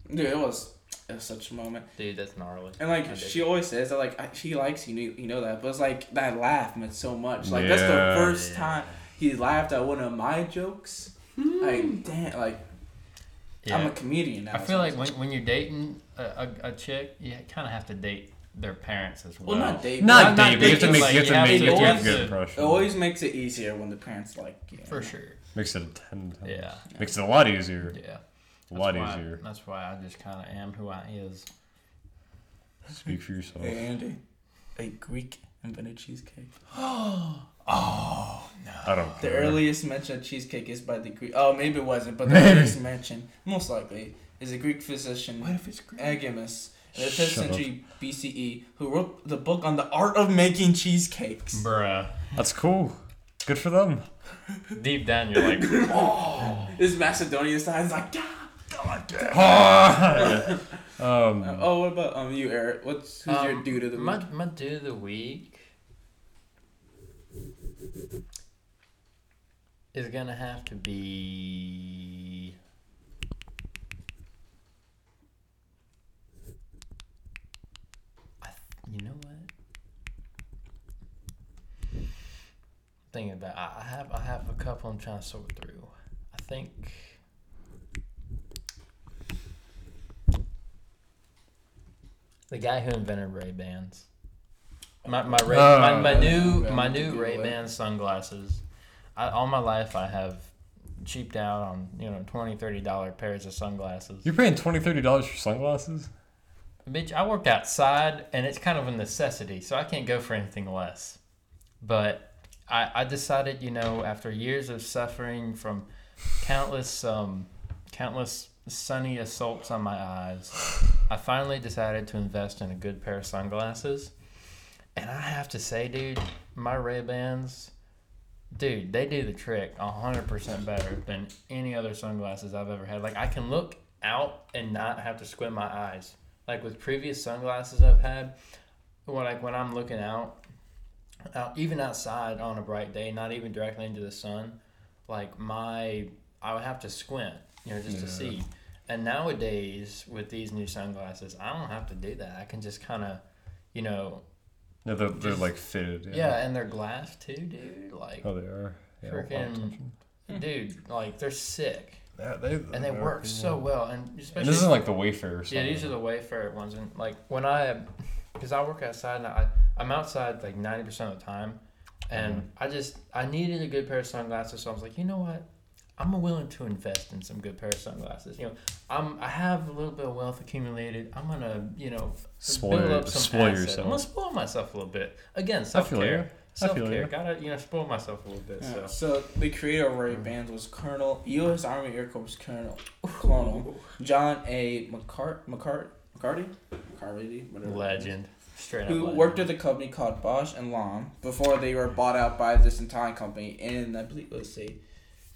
Dude, it was, it was such a moment. Dude, that's gnarly. And like I she it. always says that like I- she likes you, you you know that, but it's like that laugh meant so much. Like that's the first Yeah. time he laughed at one of my jokes. Hmm. Like damn, like I'm a comedian now. I feel so like when, when you're dating a, a, a chick, you kind of have to date their parents as well. well, not date, Not Not date, you have to make like, you have you to make you have to always- a good impression. It always makes it easier when the parents like you. For sure. makes it a ten times. Yeah. Makes it a lot easier. Yeah. A lot That's why- That's why I just kind of am who I is. Speak for yourself. Hey Andy, a Greek invented cheesecake. Oh no. I don't. The care. earliest mention of cheesecake is by the Greek. Oh, maybe it wasn't, but the earliest mention, most likely, is a Greek physician. What if it's Greek? Aegimus in the 5th Shut up. century BCE, who wrote the book on the art of making cheesecakes. Bruh. That's cool. Good for them. Deep down, you're like, This Macedonian side is like, "Ah!" um, Uh, oh, what about um you, Errett? What's who's your Um, dude of the week? my dude of the week is gonna have to be. I, you know what? Thinking about, I I have I have a couple I'm trying to sort through. I think. The guy who invented Ray Bans. My my, Ray, my, my Oh. new my new Ray it. Ban sunglasses. I, all my life I have cheaped out on you know 20 30 dollar pairs of sunglasses. you're paying 20 30 dollars for sunglasses. Bitch, I work outside and it's kind of a necessity, so I can't go for anything less. But I, I decided, you know, after years of suffering from countless um, countless sunny assaults on my eyes, I finally decided to invest in a good pair of sunglasses. And I have to say, dude, my Ray Bans, dude, they do the trick hundred percent better than any other sunglasses I've ever had. Like I can look out and not have to squint my eyes. Like with previous sunglasses I've had, when like when I'm looking out, out even outside on a bright day, not even directly into the sun, like my I would have to squint, you know, just to see. And nowadays with these new sunglasses, I don't have to do that. I can just kind of, you know, No, they're, they're like fitted. yeah. and they're glass too, dude. Like, Oh, they are. Yeah, Freaking- dude, like they're sick, Yeah, they, and they work so well. And And especially this isn't like the Wayfarer. Yeah, these are the Wayfarer ones, and like when I, because I work outside and I, I'm outside like ninety percent of the time, and Mhm. I just I needed a good pair of sunglasses, so I was like, you know what, I'm willing to invest in some good pair of sunglasses. You know, I'm I have a little bit of wealth accumulated. I'm gonna you know Spoil, build up some spoil assets. I'm gonna spoil myself a little bit. Again, self care. Self care. you. Gotta you know spoil myself a little bit. Yeah, So. So the creator of Ray mm. Bans was Colonel U.S. Army Air Corps Colonel Colonel John A. McCart McCart McCarty McCarty whatever. Legend, straight up. Who legend. worked at a company called Bausch and Lomb before they were bought out by this Italian company in I believe let's see.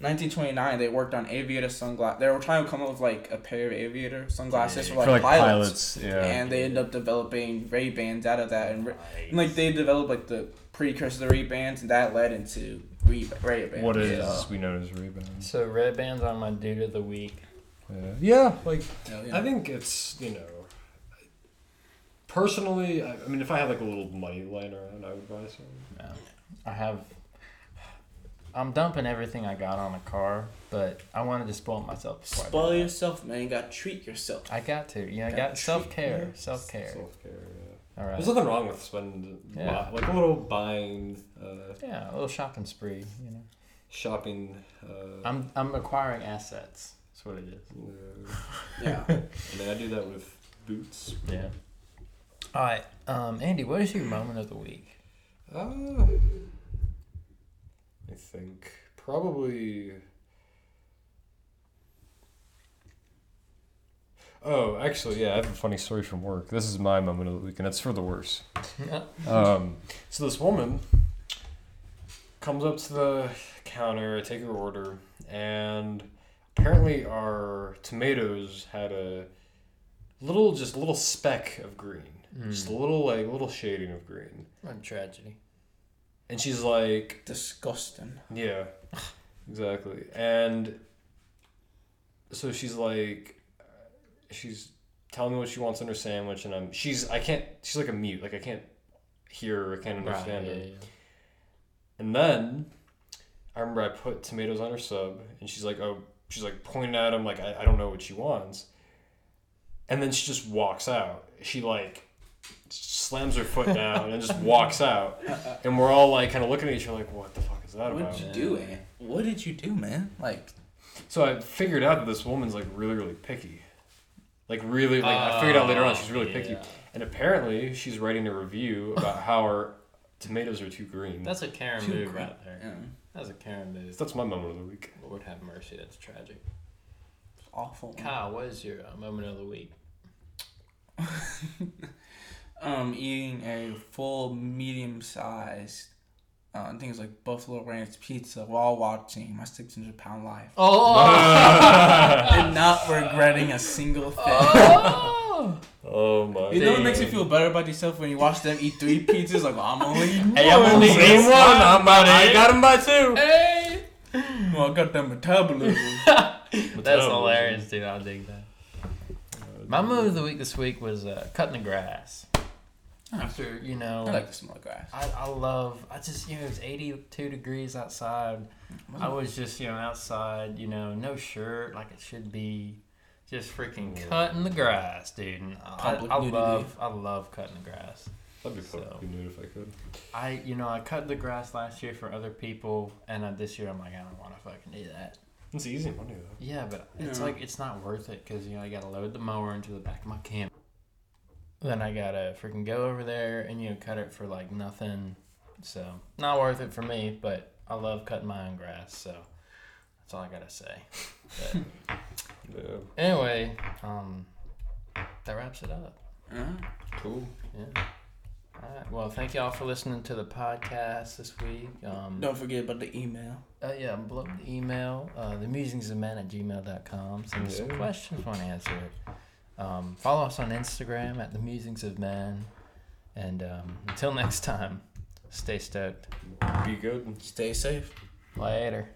1929, they worked on aviator sunglasses. They were trying to come up with like a pair of aviator sunglasses Yeah. for like, for like pilots, pilots. yeah. and they ended up developing Ray Bans out of that, and, and like they developed like the precursor to the Ray Bans, and that led into Ray Ray Bans. what is Yeah. we know as Ray-Bans. So red bands on my dude of the week. Yeah. yeah, like Yeah, yeah. I think it's you know. Personally, I, I mean, if I had like a little money lying around, I would buy some. Yeah. I have. I'm dumping everything I got on a car, but I wanted to spoil myself. before I did Spoil yourself, man. You got to treat yourself. I got to. You know, I Gotta got treat self care. Self care. Self care. Yeah. All right. There's nothing wrong with spending Yeah. buy- like a little buying, uh, Yeah, a little shopping spree. You know, shopping. Uh, I'm I'm acquiring assets. That's what it is. uh, Yeah. I mean, I do that with boots. Yeah. All right, um, Andy, what is your moment of the week? Uh, I think probably. Oh, actually, yeah, I have a funny story from work. This is my moment of the week, and it's for the worse. Um, so this woman comes up to the counter, I take her order, and apparently our tomatoes had a little just a little speck of green, just Hmm. a little like little shading of green, What a tragedy. And she's like, Disgusting. yeah, exactly, and so she's like, she's telling me what she wants in her sandwich, and I'm she's I can't she's like a mute, like I can't hear her, I can't understand Right, her. yeah, yeah. And then I remember I put tomatoes on her sub, and she's like, "Oh, she's like pointing at him, like I, I don't know what she wants." And then she just walks out. She like slams her foot down and just walks out, and we're all like kind of looking at each other like, "What the fuck is that about? What did you do, Ant? What did you do, man? Like, So I figured out that this woman's like really, really picky. Like really, like I figured out later on she's really picky, Yeah. and apparently she's writing a review about how our tomatoes are too green. That's a Karen Too move green. right there. yeah, That's a Karen move. That's my moment of the week. Lord have mercy. That's tragic. it's awful. Kyle, what is your uh, moment of the week? um, eating a full medium sized, uh, I think it's like Buffalo Ranch pizza while watching my 600 pound life. Oh! and not regretting a single thing. oh! Oh my. You know what makes you feel better about yourself when you watch them eat three pizzas? Like, well, I'm only eating Hey, I'm one. only eating one. I'm about I got them by two. Hey! Well, I got that metabolism. That's hilarious, dude. I dig that. My move of the week this week was uh, cutting the grass. After, you know, I like the smell of grass. I, I love, I just, you know, it was 82 degrees outside. I was just, you know, outside, you know, no shirt like it should be. Just freaking Yeah. cutting the grass, dude. And I, Public I nudity. love, I love cutting the grass. That'd be fun. So- nude if I could. I, you know, I cut the grass last year for other people, and uh, this year I'm like, I don't want to fucking do that. It's easy money though. Yeah, but it's like it's not worth it because you know I gotta load the mower into the back of my camp. Then I gotta freaking go over there and you know cut it for like nothing. So not worth it for me, but I love cutting my own grass. So that's all I gotta say. But Yeah. anyway, um, that wraps it up. Uh, Cool. Yeah. All right. Well, thank y'all for listening to the podcast this week. Um, don't forget about the email. Uh, yeah, below the email, uh, the musings of men at gmail.com. Send us some questions, want to answer it. Um, follow us on Instagram at the musings of men. And um, until next time, stay stoked. Be good. Stay safe. Later.